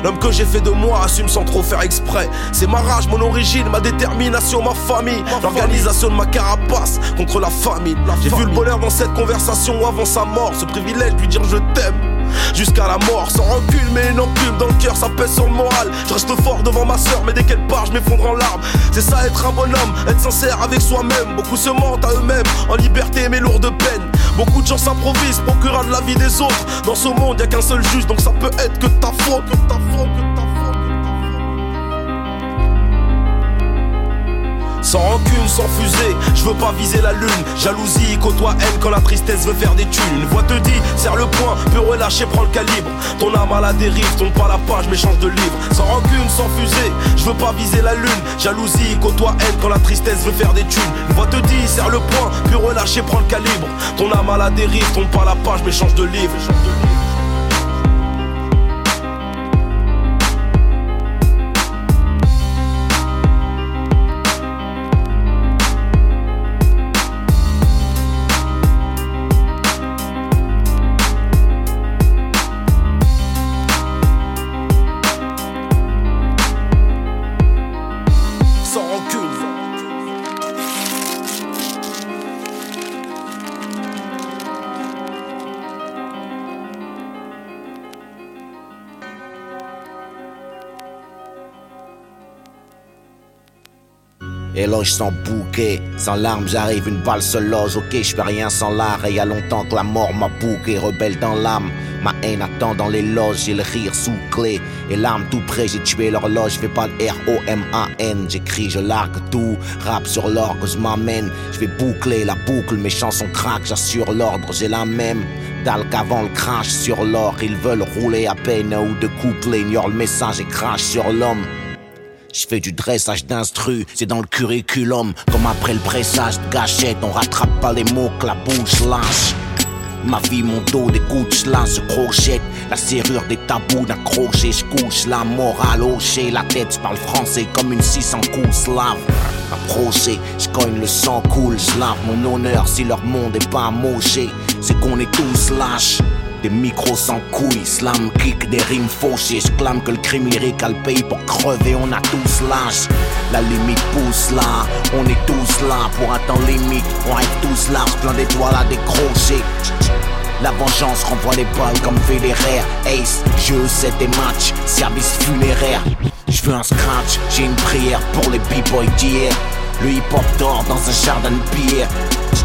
E: L'homme que j'ai fait de moi assume sans trop faire exprès. C'est ma rage, mon origine, ma détermination, ma famille. L'organisation de ma carapace contre la famine. J'ai vu le bonheur dans cette conversation avant sa mort. Ce privilège de lui dire je t'aime. Jusqu'à la mort, sans recul, mais une enclume dans le cœur, ça pèse sur le moral. Je reste fort devant ma soeur, mais dès qu'elle part, je m'effondre en larmes. C'est ça être un bonhomme, être sincère avec soi-même. Beaucoup se mentent à eux-mêmes, en liberté mais lourd de peine. Beaucoup de gens s'improvisent, procurant de la vie des autres. Dans ce monde, y a qu'un seul juge, donc ça peut être que ta faute, que ta faute, que ta faute. Sans rancune, sans fusée, je veux pas viser la lune. Jalousie, côtoie haine quand la tristesse veut faire des thunes. Une voix te dit, serre le point, peut relâcher, prends le calibre. Ton âme à la dérive, tourne pas la page, mais change de livre. Sans rancune, sans fusée, je veux pas viser la lune. Jalousie, côtoie haine quand la tristesse veut faire des thunes. Une voix te dit, serre le point, peut relâcher, prends le calibre. Ton âme à la dérive, tourne pas la page, mais change de livre. Sans
W: bouquet, sans larmes j'arrive, une balle se loge, ok je fais rien sans l'art et y a longtemps que la mort m'a bouqué, rebelle dans l'âme, ma haine attend dans les loges, j'ai le rire sous clé, et l'arme tout près, j'ai tué l'horloge, fais pas de R-O-M-A-N, j'écris, je largue tout, rap sur l'orgue, je m'amène, je vais boucler la boucle, mes chansons craquent, j'assure l'ordre, j'ai la même, dalle qu'avant le crash sur l'or, ils veulent rouler à peine ou de couplets, ignorent le message et crash sur l'homme. Je fais du dressage d'instru, c'est dans le curriculum. Comme après le pressage de gâchette, on rattrape pas les mots que la bouche lâche. Ma vie, mon dos, des couches là se crochette. La serrure des tabous d'un crochet, je couche la morale hochée. La tête, je parle français comme une 600 coups slave. Approché, je cogne le sang coule, je lave mon honneur si leur monde est pas amoché. C'est qu'on est tous lâches. Des micros sans couilles, slam kick, des rimes fauchées. Je clame que le crime lyrique le pays pour crever, on a tous l'âge. La limite pousse là, on est tous là pour un temps limite. On rêve tous large, plein d'étoiles à décrocher. La vengeance renvoie les balles comme Federer. Ace, jeu, c'est des matchs, service funéraire. Je veux un scratch, j'ai une prière pour les b-boys d'hier. Le hip-hop dans un jardin de pierre.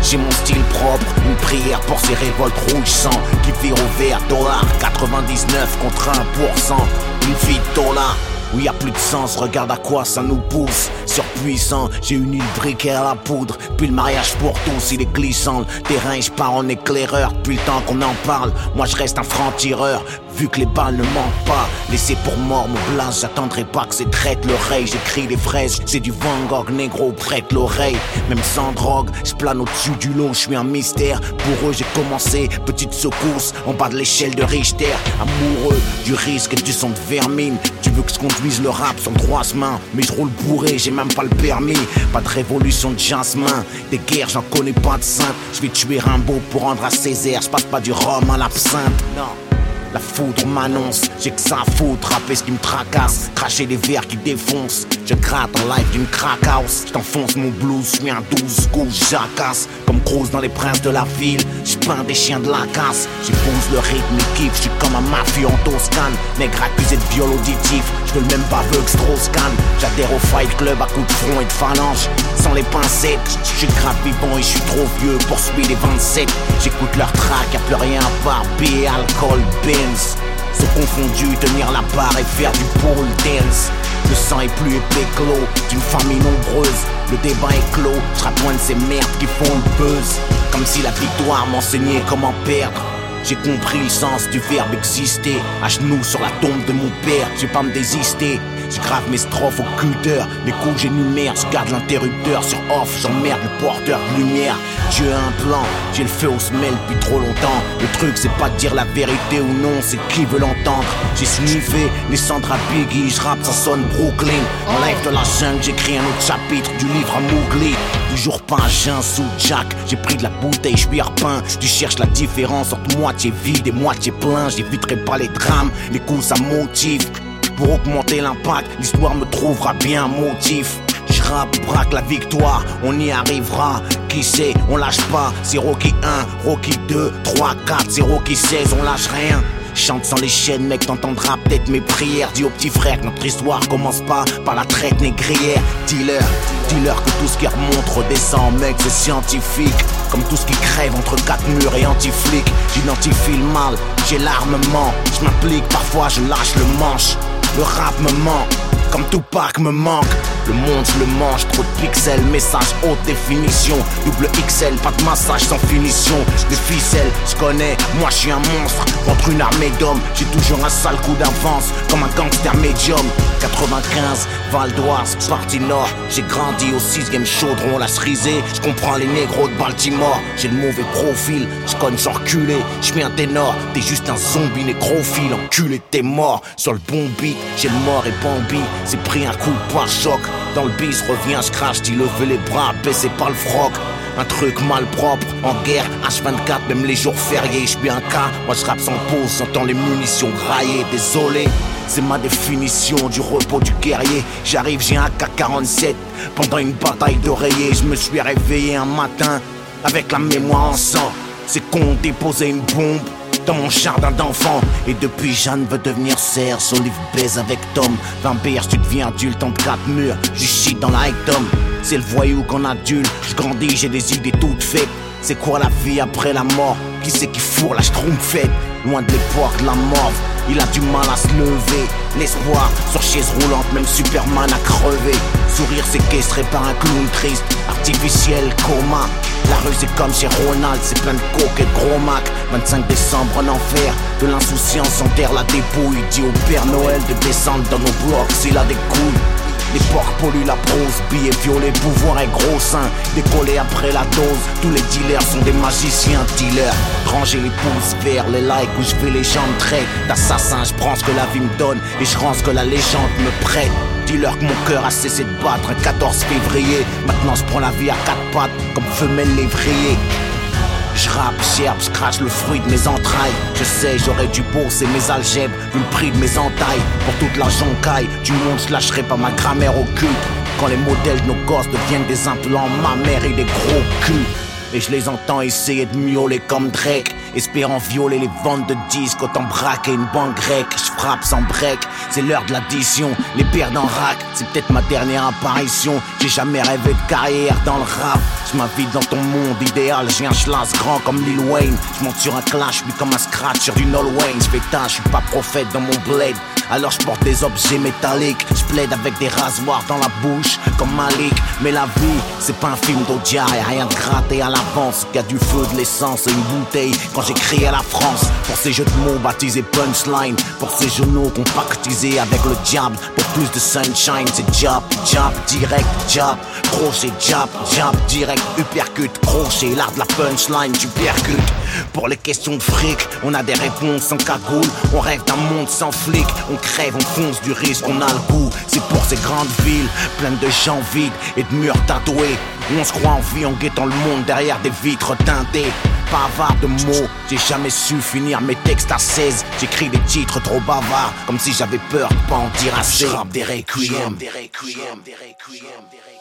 W: J'ai mon style propre, une prière pour ces révoltes rouges sang qui virent au vert. Dollar 99 contre 1%. Une de dollar. Où y a plus de sens, regarde à quoi ça nous pousse. Surpuissant, j'ai une île briquet à la poudre. Puis le mariage pour tous, il est glissant. Le terrain, je pars en éclaireur. Depuis le temps qu'on en parle, moi je reste un franc-tireur. Vu que les balles ne manquent pas, laissez pour mort mon blase. J'attendrai pas que c'est traite l'oreille. J'écris les fraises, c'est du Van Gogh, négro, prête l'oreille. Même sans drogue, je plane au-dessus du lot, je suis un mystère. Pour eux, j'ai commencé, petite secousse, en bas de l'échelle de Richter. Amoureux du risque et du de vermine. Tu veux que je conduise le rap sans droit main, mais je roule bourré, j'ai même pas le permis. Pas de révolution de jasmin, des guerres, j'en connais pas de sainte. Je vais tuer Rimbaud pour rendre à Césaire, je passe pas du rhum à l'absinthe. Non. La foudre m'annonce, j'ai que ça à foutre, rapper ce qui me tracasse, cracher des verres qui défoncent. Je gratte en live d'une crack house, j't'enfonce mon blues, j'suis un douze coups, jacasse. Comme Cruz dans les princes de la ville, j'peins des chiens de la casse. J'épouse le rythme et kiffe, j'suis comme un mafieux en Toscane. Nègre accusé de viol auditif, j'veux le même baveux que Strauss-Kahn. J'adhère au fight club à coups de front et de phalange. Sans les pincettes, j'suis grave vivant et j'suis trop vieux pour suivre les 27. J'écoute leur track, y'a plus rien à part B, alcool, Benz. Se confondus, tenir la barre et faire du pole dance. Le sang est plus épais que l'eau d'une famille nombreuse. Le débat est clos, je point de ces merdes qui font le buzz. Comme si la victoire m'enseignait comment perdre. J'ai compris le sens du verbe exister. À genoux sur la tombe de mon père, j'ai pas me désister. Je grave mes strophes au cutter, mes coups j'énumère, je garde l'interrupteur sur off, j'emmerde le porteur de lumière. Dieu a un plan, j'ai le feu au semelle depuis trop longtemps. Le truc c'est pas de dire la vérité ou non, c'est qui veut l'entendre? J'ai sniffé les cendres à Biggie, je rappe, ça sonne Brooklyn. En live de la jungle, j'écris un autre chapitre du livre à Mowgli. Toujours pas un chien sous Jack, j'ai pris de la bouteille, je suis repeint. Tu cherches la différence entre moitié vide et moitié plein, j'éviterai pas les drames, les coups ça motive. Pour augmenter l'impact, l'histoire me trouvera bien motif. Je braque la victoire, on y arrivera. Qui sait, on lâche pas. C'est Rocky 1, Rocky 2, 3, 4, c'est Rocky 16, on lâche rien. Chante sans les chaînes, mec, t'entendras peut-être mes prières. Dis au petit frère que notre histoire commence pas par la traite négrière. Dealer, dealer que tout ce qui remonte redescend, mec, c'est scientifique. Comme tout ce qui crève entre quatre murs et anti-flic. J'identifie le mal, j'ai l'armement. Je m'implique, parfois je lâche le manche. Le rap me ment, comme tout parc me manque. Le monde, je le mange, trop de pixels, message haute définition. Double XL, pas de massage sans finition. Les ficelles, je connais, moi je suis un monstre. Contre une armée d'hommes, j'ai toujours un sale coup d'avance, comme un gangster médium. 95, Val d'Oise, partie nord. J'ai grandi au 6 game chaudron, la cerisée. Je comprends les négros de Baltimore. J'ai le mauvais profil, je connais sans reculer. Je un ténor, t'es juste un zombie nécrophile. Enculé, t'es mort sur le bon beat. J'ai le mort et Bambi, c'est pris un coup par choc. Dans le bis, reviens, je crache, dis lever les bras, baissé par le froc. Un truc mal propre, en guerre, H24, même les jours fériés, je suis un cas. Moi je rappe sans pause, j'entends les munitions grailler, désolé. C'est ma définition du repos du guerrier. J'arrive, j'ai un K-47. Pendant une bataille d'oreiller, je me suis réveillé un matin avec la mémoire en sang. C'est qu'on déposait une bombe dans mon jardin d'enfant. Et depuis, Jeanne veut devenir Serge. Olive baise avec Tom. Vampire, tu deviens adulte entre quatre murs. Je shit dans la Tom. C'est le voyou qu'on adulte. Je grandis, j'ai des idées toutes faites. C'est quoi la vie après la mort? Qui c'est qui fourre la schtroumpfette? Loin de l'époque la mort il a du mal à se lever. L'espoir sur chaise roulante, même Superman a crevé. Sourire séquestré par un clown triste, artificiel, coma. La rue c'est comme chez Ronald, c'est plein de coke et de gros mac. 25 décembre en enfer, de l'insouciance enterre la dépouille. Dit au Père Noël de descendre dans nos blocs s'il a des couilles. Les porcs polluent la prose, billets violets, pouvoir et gros seins. Décollé après la dose, tous les dealers sont des magiciens dealers. Ranger les pouces vers les likes où je fais les jambes traits D'assassin, je prends ce que la vie me donne et je rends ce que la légende me prête. Dis-leur que mon cœur a cessé de battre un 14 février. Maintenant je prends la vie à quatre pattes comme femelle lévrier. Je rappe, gerbe, je crache le fruit de mes entrailles. Je sais, j'aurais dû bosser mes algèbres, vu le prix de mes entailles. Pour toute la joncaille du monde, je lâcherai pas ma grammaire occulte. Quand les modèles de nos gosses deviennent des implants, ma mère et des gros culs. Et je les entends essayer de miauler comme Drake Espérant violer les ventes de disques Autant braquer une banque grecque. Je frappe sans break C'est l'heure de l'addition. Les perdants rack C'est peut-être ma dernière apparition. J'ai jamais rêvé de carrière dans le rap. Je m'invite dans ton monde idéal. J'ai un schlass grand comme Lil Wayne. Je monte sur un clash Puis comme un scratch sur du Nol Wayne. Je je suis pas prophète dans mon blade alors je porte des objets métalliques, je plaide avec des rasoirs dans la bouche, comme Malik. Mais la vie, c'est pas un film d'Odia, y'a rien de gratté à l'avance. Y'a du feu, de l'essence et une bouteille quand j'écris à la France. Pour ces jeux de mots baptisés punchline, pour ces genoux compactisés avec le diable. Pour plus de sunshine, c'est jab, jab, direct, jab, crochet, jab, jab, direct, uppercut, crochet, l'art de la punchline, tu percutes. Pour les questions de fric, on a des réponses sans cagoule, on rêve d'un monde sans flic, crève, on fonce du risque, on a le goût. C'est pour ces grandes villes, pleines de gens vides et de murs tatoués. on se croit en vie en guettant le monde derrière des vitres teintées. bavard de mots. J'ai jamais su finir mes textes à 16. J'écris des titres trop bavards, comme si j'avais peur de pas en dire assez. des requiem, des requiem, des requiem.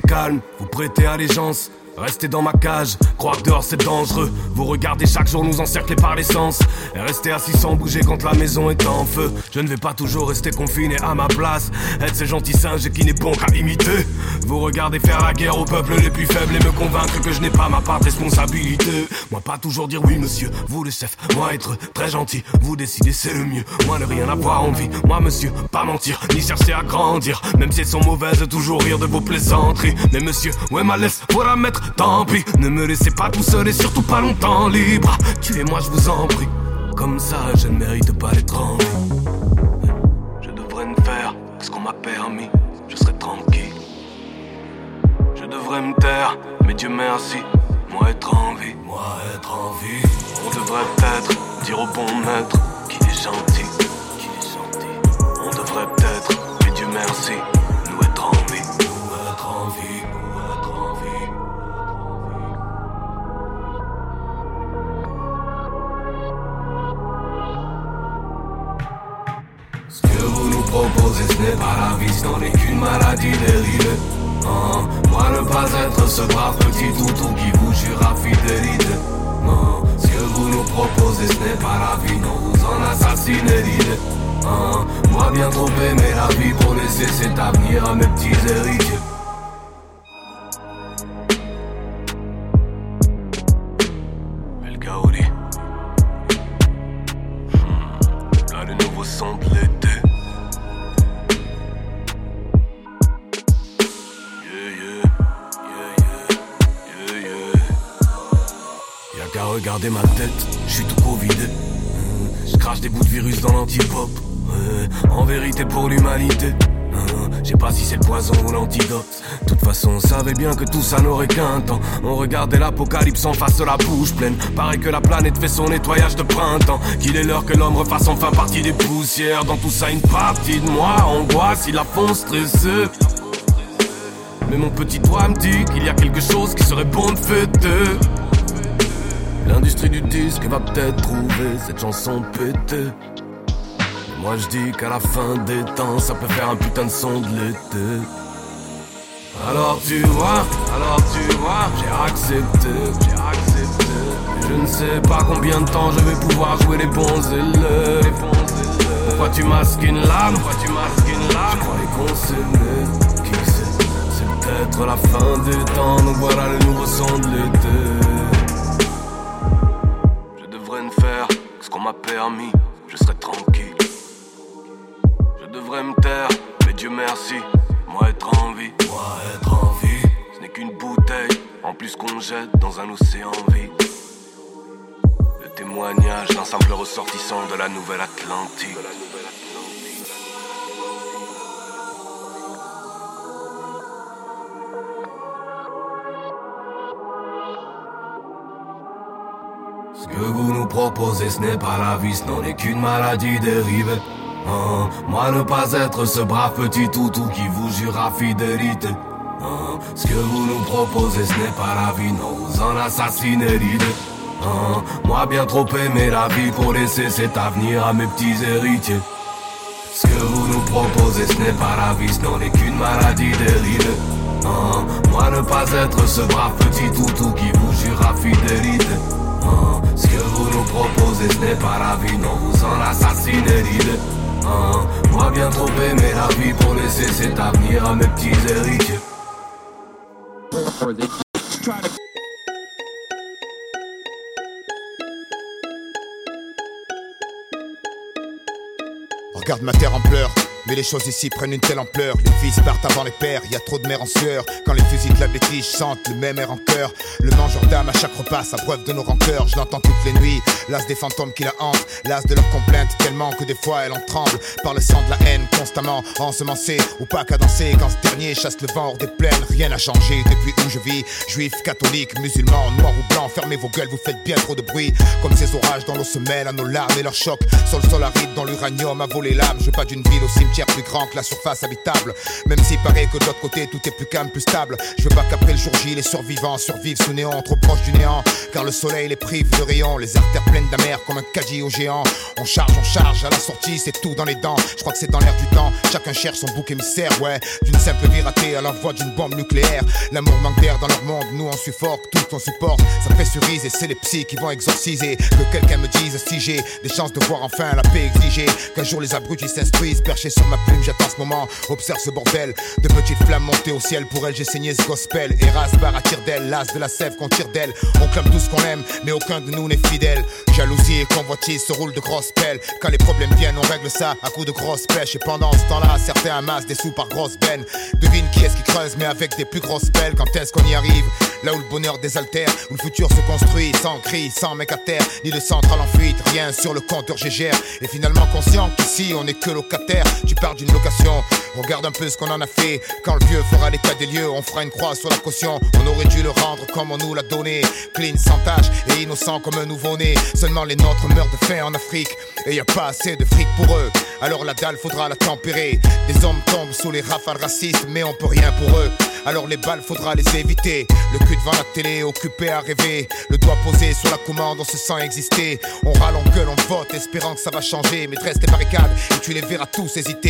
X: Calme, vous prêtez allégeance Restez dans ma cage, croire que dehors c'est dangereux. Vous regardez chaque jour nous encercler par l'essence. Et restez assis sans bouger quand la maison est en feu. Je ne vais pas toujours rester confiné à ma place. Être ce gentil singe qui n'est bon qu'à imiter. Vous regardez faire la guerre au peuple les plus faibles et me convaincre que je n'ai pas ma part de responsabilité. Moi pas toujours dire oui monsieur, vous le chef. Moi être très gentil, vous décidez c'est le mieux. Moi ne rien avoir envie, moi monsieur, pas mentir, ni chercher à grandir. Même si elles sont mauvaises, toujours rire de vos plaisanteries. Mais monsieur, ouais ma laisse, la mettre tant pis. Ne me laissez pas tout seul et surtout pas longtemps libre. Tuez-moi, je vous en prie. Comme ça, je ne mérite pas d'être en vie. Je devrais me faire ce qu'on m'a permis. Je serais tranquille. Je devrais me taire, mais Dieu merci. Moi être en vie, moi être en vie. On devrait peut-être dire au bon maître qu'il est gentil, qu'il est gentil. On devrait peut-être, mais Dieu merci. N'est pas la vie, ce n'en est qu'une maladie dérivée. Oh, moi ne pas être ce brave petit toutou qui vous jura fidélité. Non, ce que vous nous proposez, ce n'est pas la vie, non, vous en assassinez. Oh, moi bien trop aimer la vie pour laisser cet avenir à mes petits héritiers. Ma tête, je suis tout covidé. Je crache des bouts de virus dans l'antipop. En vérité pour l'humanité. Je sais pas si c'est le poison ou l'antidote. Toute façon, on savait bien que tout ça n'aurait qu'un temps. On regardait l'apocalypse en face de la bouche pleine. Pareil que la planète fait son nettoyage de printemps. Qu'il est l'heure que l'homme refasse enfin partie des poussières. Dans tout ça, une partie de moi angoisse, il a fond stressé. Mais mon petit doigt me dit qu'il y a quelque chose qui serait bon de fêter. L'industrie du disque va peut-être trouver cette chanson pétée. moi je dis qu'à la fin des temps, ça peut faire un putain de son de l'été. Alors tu vois, alors tu vois, j'ai accepté, j'ai accepté. Je ne sais pas combien de temps je vais pouvoir jouer les bons élèves. Pourquoi tu masques une lame? Pourquoi tu masques une lame? Je croyais qu'on s'aimait, qui sait? C'est peut-être la fin des temps, donc voilà le nouveau son de l'été. Permis, je serais tranquille. Je devrais me taire, mais Dieu merci, moi être en vie, moi être en vie, ce n'est qu'une bouteille, en plus qu'on jette dans un océan vide. Le témoignage d'un simple ressortissant de la Nouvelle-Atlantique. Que vous nous proposez, ce n'est pas la vie, ce n'en est qu'une maladie dérivée. Oh, moi ne pas être ce brave petit toutou qui vous jura fidélité. Oh, ce que vous nous proposez, ce n'est pas la vie, non, vous en assassinez l'idée. Oh, moi bien trop aimer la vie pour laisser cet avenir à mes petits héritiers. Ce que vous nous proposez, ce n'est pas la vie, ce n'est qu'une maladie. Hein, moi ne pas être ce brave petit toutou qui vous jure fidélité. Hein, ce que vous nous proposez, ce n'est pas la vie, non, vous en assassinez Hein, moi bien trop aimer la vie pour laisser cet avenir à mes petits héritiers.
Y: Regarde ma terre en pleurs mais les choses ici prennent une telle ampleur. Les fils partent avant les pères, y a trop de mères en sueur. Quand les fusils de la bêtise sentent le même air en cœur. Le mangeur d'âme à chaque repas s'abreuve de nos rancœurs. Je l'entends toutes les nuits, l'as des fantômes qui la hantent. L'as de leurs complaintes tellement que des fois elle en tremble. Par le sang de la haine constamment ensemencé ou pas cadencé. Quand ce dernier chasse le vent hors des plaines, rien n'a changé depuis où je vis. Juifs, catholiques, musulmans, noirs ou blancs, fermez vos gueules, vous faites bien trop de bruit. Comme ces orages dans nos semelles, à nos larmes et leurs chocs. Sur le sol aride, dans l'uranium, à voler l'âme. Je pas d'une ville plus grand que la surface habitable. Même s'il paraît que de l'autre côté tout est plus calme, plus stable. Je veux pas qu'après le jour J, les survivants survivent sous néant, trop proche du néant. Car le soleil les prive de rayons, les artères pleines d'amers comme un caddie au géant. On charge, on charge, à la sortie c'est tout dans les dents. Je crois que c'est dans l'air du temps, chacun cherche son bouc émissaire, ouais. D'une simple vie ratée à l'envoi d'une bombe nucléaire. L'amour manque d'air dans leur monde, nous on suffoque, tout on supporte. Ça pressurise et c'est les psys qui vont exorciser. Que quelqu'un me dise si j'ai des chances de voir enfin la paix exigée. Qu'un jour les abrutis s'instruisent, perchés sur ma plume, j'attends ce moment. Observe ce bordel de petites flammes montées au ciel. Pour elle, j'ai saigné ce gospel. Eras, barre à d'elle, l'as de la sève qu'on tire d'elle. On clame tout ce qu'on aime, mais aucun de nous n'est fidèle. Jalousie et convoitise se roulent de grosses pelles. Quand les problèmes viennent, on règle ça à coups de grosses pêches. Et pendant ce temps-là, certains amassent des sous par grosses peines. Devine qui est-ce qui creuse, mais avec des plus grosses pelles. Quand est-ce qu'on y arrive? Là où le bonheur désaltère, où le futur se construit sans cri, sans mec à terre, ni de centrale en fuite, rien sur le compteur GGR. Et finalement conscient qu'ici on est que locataire. Tu parles d'une location, regarde un peu ce qu'on en a fait. Quand le vieux fera l'état des lieux, on fera une croix sur la caution. On aurait dû le rendre comme on nous l'a donné. Clean, sans tâche et innocent comme un nouveau-né. Seulement les nôtres meurent de faim en Afrique. Et y a pas assez de fric pour eux. Alors la dalle faudra la tempérer. Des hommes tombent sous les rafales racistes, mais on peut rien pour eux. Alors les balles faudra les éviter. Le cul devant la télé, occupé à rêver. Le doigt posé sur la commande, on se sent exister. On râle, on gueule, on vote, espérant que ça va changer. Mais dresse barricades et tu les verras tous hésiter.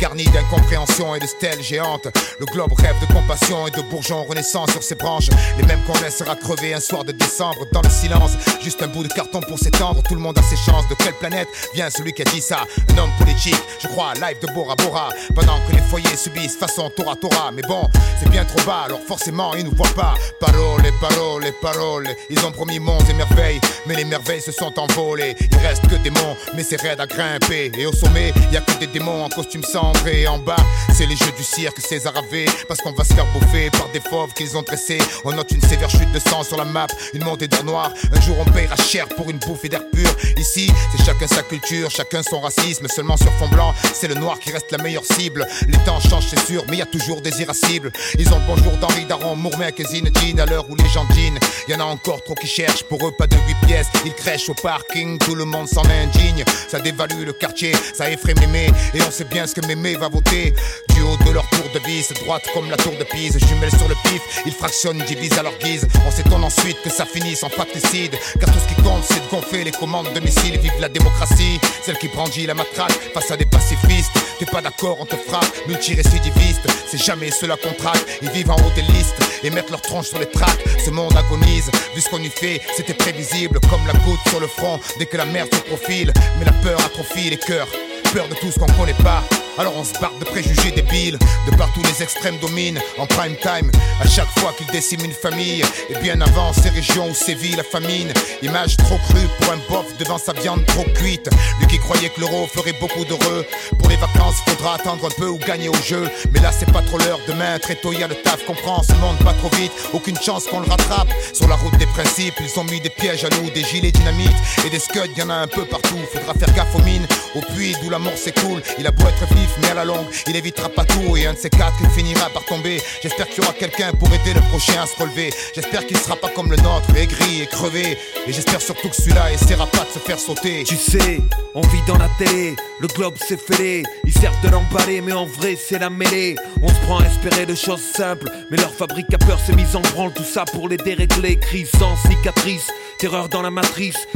Y: Garnis d'incompréhension et de stèles géantes. Le globe rêve de compassion et de bourgeons renaissance sur ses branches. Les mêmes qu'on laissera crever un soir de décembre dans le silence. Juste un bout de carton pour s'étendre. Tout le monde a ses chances. De quelle planète vient celui qui a dit ça? Un homme politique, je crois, live de Bora Bora. Pendant que les foyers subissent façon Tora Tora. Mais bon, c'est bien trop bas, alors forcément ils nous voient pas. Parole, parole, parole. Ils ont promis monts et merveilles, mais les merveilles se sont envolées. Il reste que des monts, mais c'est raide à grimper. Et au sommet, y a que des démons costume cendré. En bas, c'est les jeux du cirque César avait. Parce qu'on va se faire bouffer par des fauves qu'ils ont dressés. On note une sévère chute de sang sur la map, une montée d'air noir. Un jour on payera cher pour une bouffée d'air pur. Ici, c'est chacun sa culture, chacun son racisme. Seulement sur fond blanc, c'est le noir qui reste la meilleure cible. Les temps changent, c'est sûr, mais y a toujours des irascibles. Ils ont le bonjour d'Henri Daron, Mourmec et Zinedine à l'heure où les gens dînent. Y en a encore trop qui cherchent, pour eux pas de 8 pièces. Ils crèchent au parking, tout le monde s'en indigne. Ça dévalue le quartier, ça effraie mémé. Et on sait bien ce que mémé va voter. Du haut de leur tour de vis, droite comme la tour de Pise. Jumelles sur le pif, ils fractionnent, divisent à leur guise. On s'étonne ensuite que ça finisse en patricide. Car tout ce qui compte, c'est de gonfler les commandes de missiles. Vive la démocratie, celle qui brandit la matraque face à des pacifistes. T'es pas d'accord, on te frappe, multirécidiviste. C'est jamais cela qu'on traque. Ils vivent en haut des listes et mettent leur tronche sur les tracks. Ce monde agonise, vu ce qu'on y fait, c'était prévisible. Comme la goutte sur le front dès que la merde se profile. Mais la peur atrophie les cœurs, peur de tout ce qu'on connaît pas. Alors on se barre de préjugés débiles, de partout les extrêmes dominent en prime time. À chaque fois qu'ils déciment une famille, et bien avant ces régions où sévit la famine. Image trop crue pour un bof devant sa viande trop cuite. Lui qui croyait que l'euro ferait beaucoup d'heureux. Pour les vacances, faudra attendre un peu ou gagner au jeu. Mais là c'est pas trop l'heure, demain très tôt y a le taf. Comprends ce monde pas trop vite, aucune chance qu'on le rattrape. Sur la route des principes, ils ont mis des pièges à loup, des gilets dynamite et des scuds, y en a un peu partout. Faudra faire gaffe aux mines, au puits d'où la mort s'écoule. Il a beau être vif, mais à la longue, il évitera pas tout et un de ces quatre, il finira par tomber. J'espère qu'il y aura quelqu'un pour aider le prochain à se relever. J'espère qu'il sera pas comme le nôtre, aigri et crevé. Et j'espère surtout que celui-là essaiera pas de se faire sauter.
S: Tu sais, on vit dans la télé, le globe s'est fêlé. Ils servent de l'emballer, mais en vrai c'est la mêlée. On se prend à espérer de choses simples, mais leur fabrique à peur s'est mise en branle. Tout ça pour les dérégler, crise sans cicatrice. Terreur dans la matrice,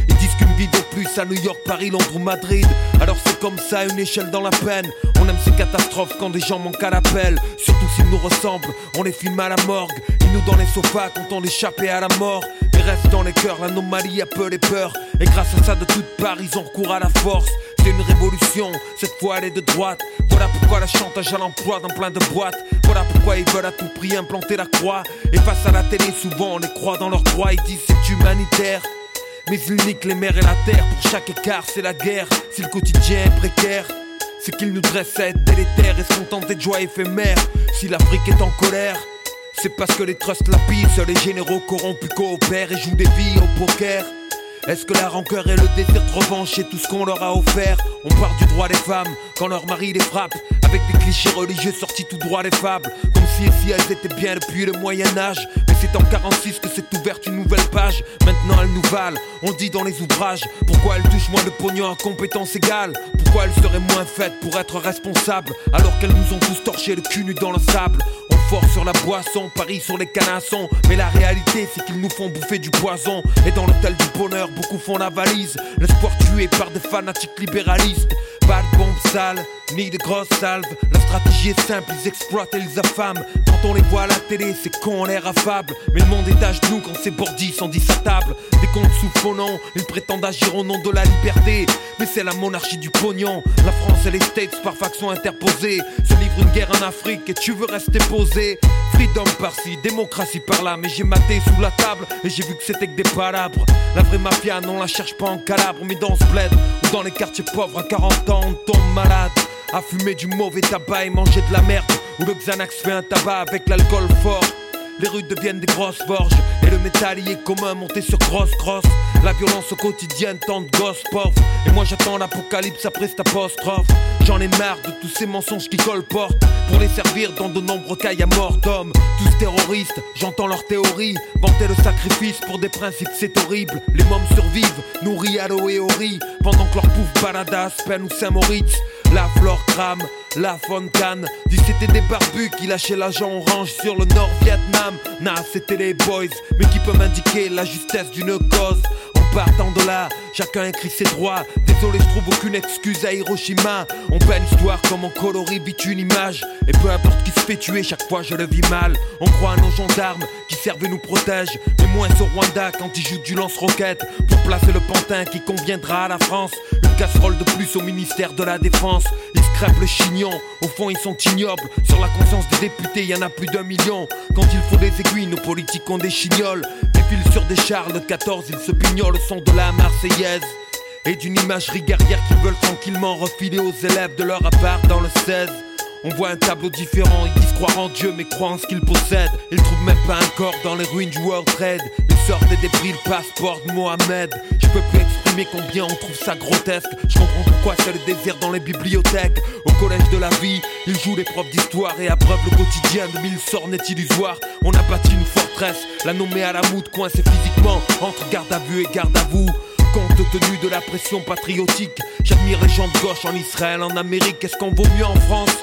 S: qu'une vie de plus à New York, Paris, Londres ou Madrid. Alors c'est comme ça, une échelle dans la peine. On aime ces catastrophes quand des gens manquent à l'appel. Surtout s'ils nous ressemblent, on les filme à la morgue. Ils nous dans les sofas quand on échappait à la mort. Mais reste dans les cœurs, l'anomalie a peu les peurs. Et grâce à ça, de toutes parts, ils ont recours à la force. C'est une révolution, cette fois elle est de droite. Voilà pourquoi la chantage à l'emploi dans plein de boîtes. Voilà pourquoi ils veulent à tout prix implanter la croix. Et face à la télé, souvent on les croit dans leur croix. Ils disent c'est humanitaire. Mais ils niquent les mers et la terre. Pour chaque écart, c'est la guerre. Si le quotidien est précaire, c'est qu'ils nous dressent à être délétères et se contenter de joie éphémère. Si l'Afrique est en colère, c'est parce que les trusts la seuls les généraux corrompus coopèrent et jouent des vies au poker. Est-ce que la rancœur et le désir de revanche tout ce qu'on leur a offert On parle du droit des femmes quand leur mari les frappe Avec des clichés religieux sortis tout droit des fables. Comme si, si elles étaient bien depuis le Moyen-Âge Mais c'est en 46 que s'est ouverte une nouvelle page. Maintenant elles nous valent, on dit dans les ouvrages Pourquoi elles touchent moins de pognon à compétences égales? Pourquoi elles seraient moins faites pour être responsables Alors qu'elles nous ont tous torché le cul nu dans le sable? Sur la boisson, Paris sur les canassons. Mais la réalité, c'est qu'ils nous font bouffer du poison. Et dans l'hôtel du bonheur, beaucoup font la valise. L'espoir tué par des fanatiques libéralistes. Pas de bombes sales, ni de grosses salves. La stratégie est simple, ils exploitent et ils affament. On les voit à la télé, c'est con, on l'air affable. Mais le monde est à genoux quand ces bordis à table. Des comptes nom, ils prétendent agir au nom de la liberté. Mais c'est la monarchie du pognon. La France et les States par faction interposée se livrent une guerre en Afrique et tu veux rester posé. Freedom par-ci, démocratie par-là. Mais j'ai maté sous la table et j'ai vu que c'était que des palabres. La vraie mafia, non, la cherche pas en calabre, mais dans ce bled ou dans les quartiers pauvres à 40 ans, on tombe malade. À fumer du mauvais tabac et manger de la merde. Où le Xanax fait un tabac avec l'alcool fort. Les rues deviennent des grosses forges Et le métal y est commun monté sur grosse crosse La violence au quotidien tant de gosses pauvres Et moi j'attends l'apocalypse après cette apostrophe. J'en ai marre de tous ces mensonges qui colportent Pour les servir dans de nombreux cas à mort d'hommes. Tous terroristes, j'entends leurs théories Vanter le sacrifice pour des principes c'est horrible. Les mômes survivent, nourris à l'eau et au riz. Pendant que leur pouf baladas, peine ou Saint-Moritz La flore crame la Fontaine. Dit c'était des barbus qui lâchaient l'agent orange sur le Nord-Vietnam. Nah, c'était les boys, mais qui peut m'indiquer la justesse d'une cause. Partant de là, chacun écrit ses droits. Désolé, je trouve aucune excuse à Hiroshima. On peint l'histoire comme on colorie vite une image. Et peu importe qui se fait tuer, chaque fois je le vis mal. On croit à nos gendarmes qui servent et nous protègent. Mais moins au Rwanda quand ils jouent du lance-roquette. Pour placer le pantin qui conviendra à la France. Une casserole de plus au ministère de la Défense le chignon. Au fond, ils sont ignobles. Sur la conscience des députés, y en a plus d'un million. Quand il faut des aiguilles, nos politiques ont des chignoles. Sur des chars, le 14, ils se pignolent au son de la Marseillaise. Et d'une imagerie guerrière qu'ils veulent tranquillement refiler aux élèves de leur appart dans le 16. On voit un tableau différent, ils disent croire en Dieu mais croient en ce qu'ils possèdent. Ils trouvent même pas un corps dans les ruines du World Trade. Ils sortent des débris, le passeport de Mohamed. Je peux plus exprimer combien on trouve ça grotesque. Je comprends pourquoi c'est le désir dans les bibliothèques. Au collège de la vie, ils jouent les profs d'histoire et abreuvent le quotidien de mille sorts net illusoires. On a bâti une la nommée à la moute, coincée physiquement entre garde à vue et garde à vous compte tenu de la pression patriotique. J'admire les gens de gauche en Israël, en Amérique. Est-ce qu'on vaut mieux en France?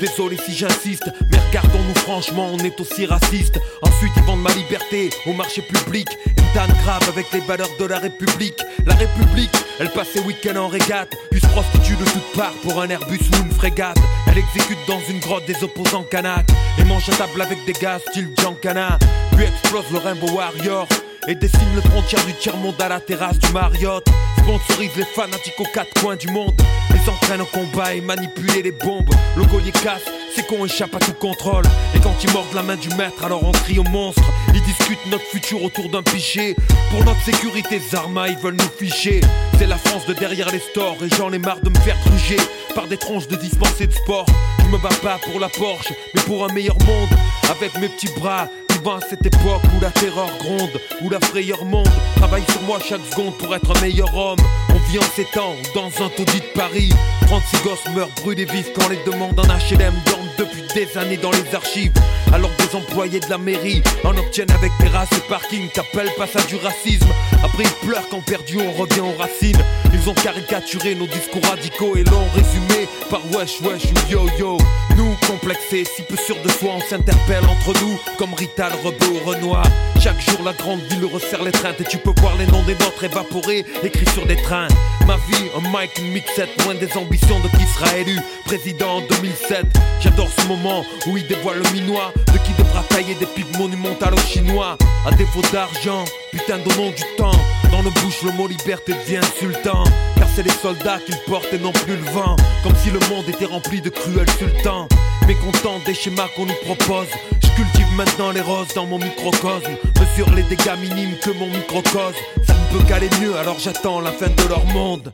S: Désolé si j'insiste, mais regardons-nous franchement, on est aussi raciste. Ensuite, ils vendent ma liberté au marché public. Grave avec les valeurs de la République. La République, elle passe ses week-ends en régate, puis se prostitue de toutes parts pour un Airbus ou une frégate. Elle exécute dans une grotte des opposants canaques et mange à table avec des gars style Giancana. Puis explose le Rainbow Warrior et dessine le frontière du tiers-monde à la terrasse du Marriott. Sponsorise les fanatiques aux quatre coins du monde. Les entraîne au combat et manipule les bombes. Le collier casse, c'est qu'on échappe à tout contrôle. Et quand ils mordent la main du maître, alors on crie au monstre. Ils discutent notre futur autour d'un pichet. Pour notre sécurité, Zarma, ils veulent nous ficher. C'est la France de derrière les stores et j'en ai marre de me faire truger par des tronches de dispensés de sport. Je me bats pas pour la Porsche, mais pour un meilleur monde. Avec mes petits bras, à cette époque où la terreur gronde, où la frayeur monte. Travaille sur moi chaque seconde pour être un meilleur homme. On vit en ces temps dans un taudis de Paris. 36 gosses meurent brûlés vifs quand les demandes en HLM depuis des années dans les archives. Alors de les employés de la mairie en obtiennent avec terrasse et parking. T'appelles pas ça du racisme. Après ils pleurent quand perdu on revient aux racines. Ils ont caricaturé nos discours radicaux et l'ont résumé par wesh wesh ou yo yo. Nous complexés, si peu sûrs de soi, on s'interpelle entre nous comme Rital, Rebeu Renoir. Chaque jour la grande ville resserre les et tu peux voir les noms des nôtres évaporés écrits sur des trains. Ma vie, un mic, une mixette, loin des ambitions de qui sera élu président en 2007. J'adore ce moment où il dévoile le minois de qui devra tailler des pics monumentales aux chinois. À défaut d'argent, putain donnons du temps. Dans nos bouches, le mot liberté devient insultant. Car c'est les soldats qu'ils portent et non plus le vent. Comme si le monde était rempli de cruels sultans. Mécontent des schémas qu'on nous propose. Je cultive maintenant les roses dans mon microcosme. Mesure les dégâts minimes que mon microcosme. Ça ne peut qu'aller mieux, alors j'attends la fin de leur monde.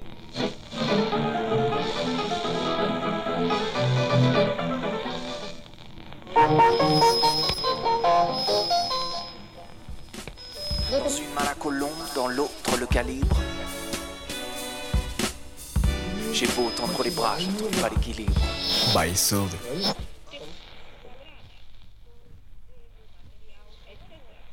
H: Dans l'autre le calibre. J'ai beau tendre les bras, je trouve pas l'équilibre.
D: By.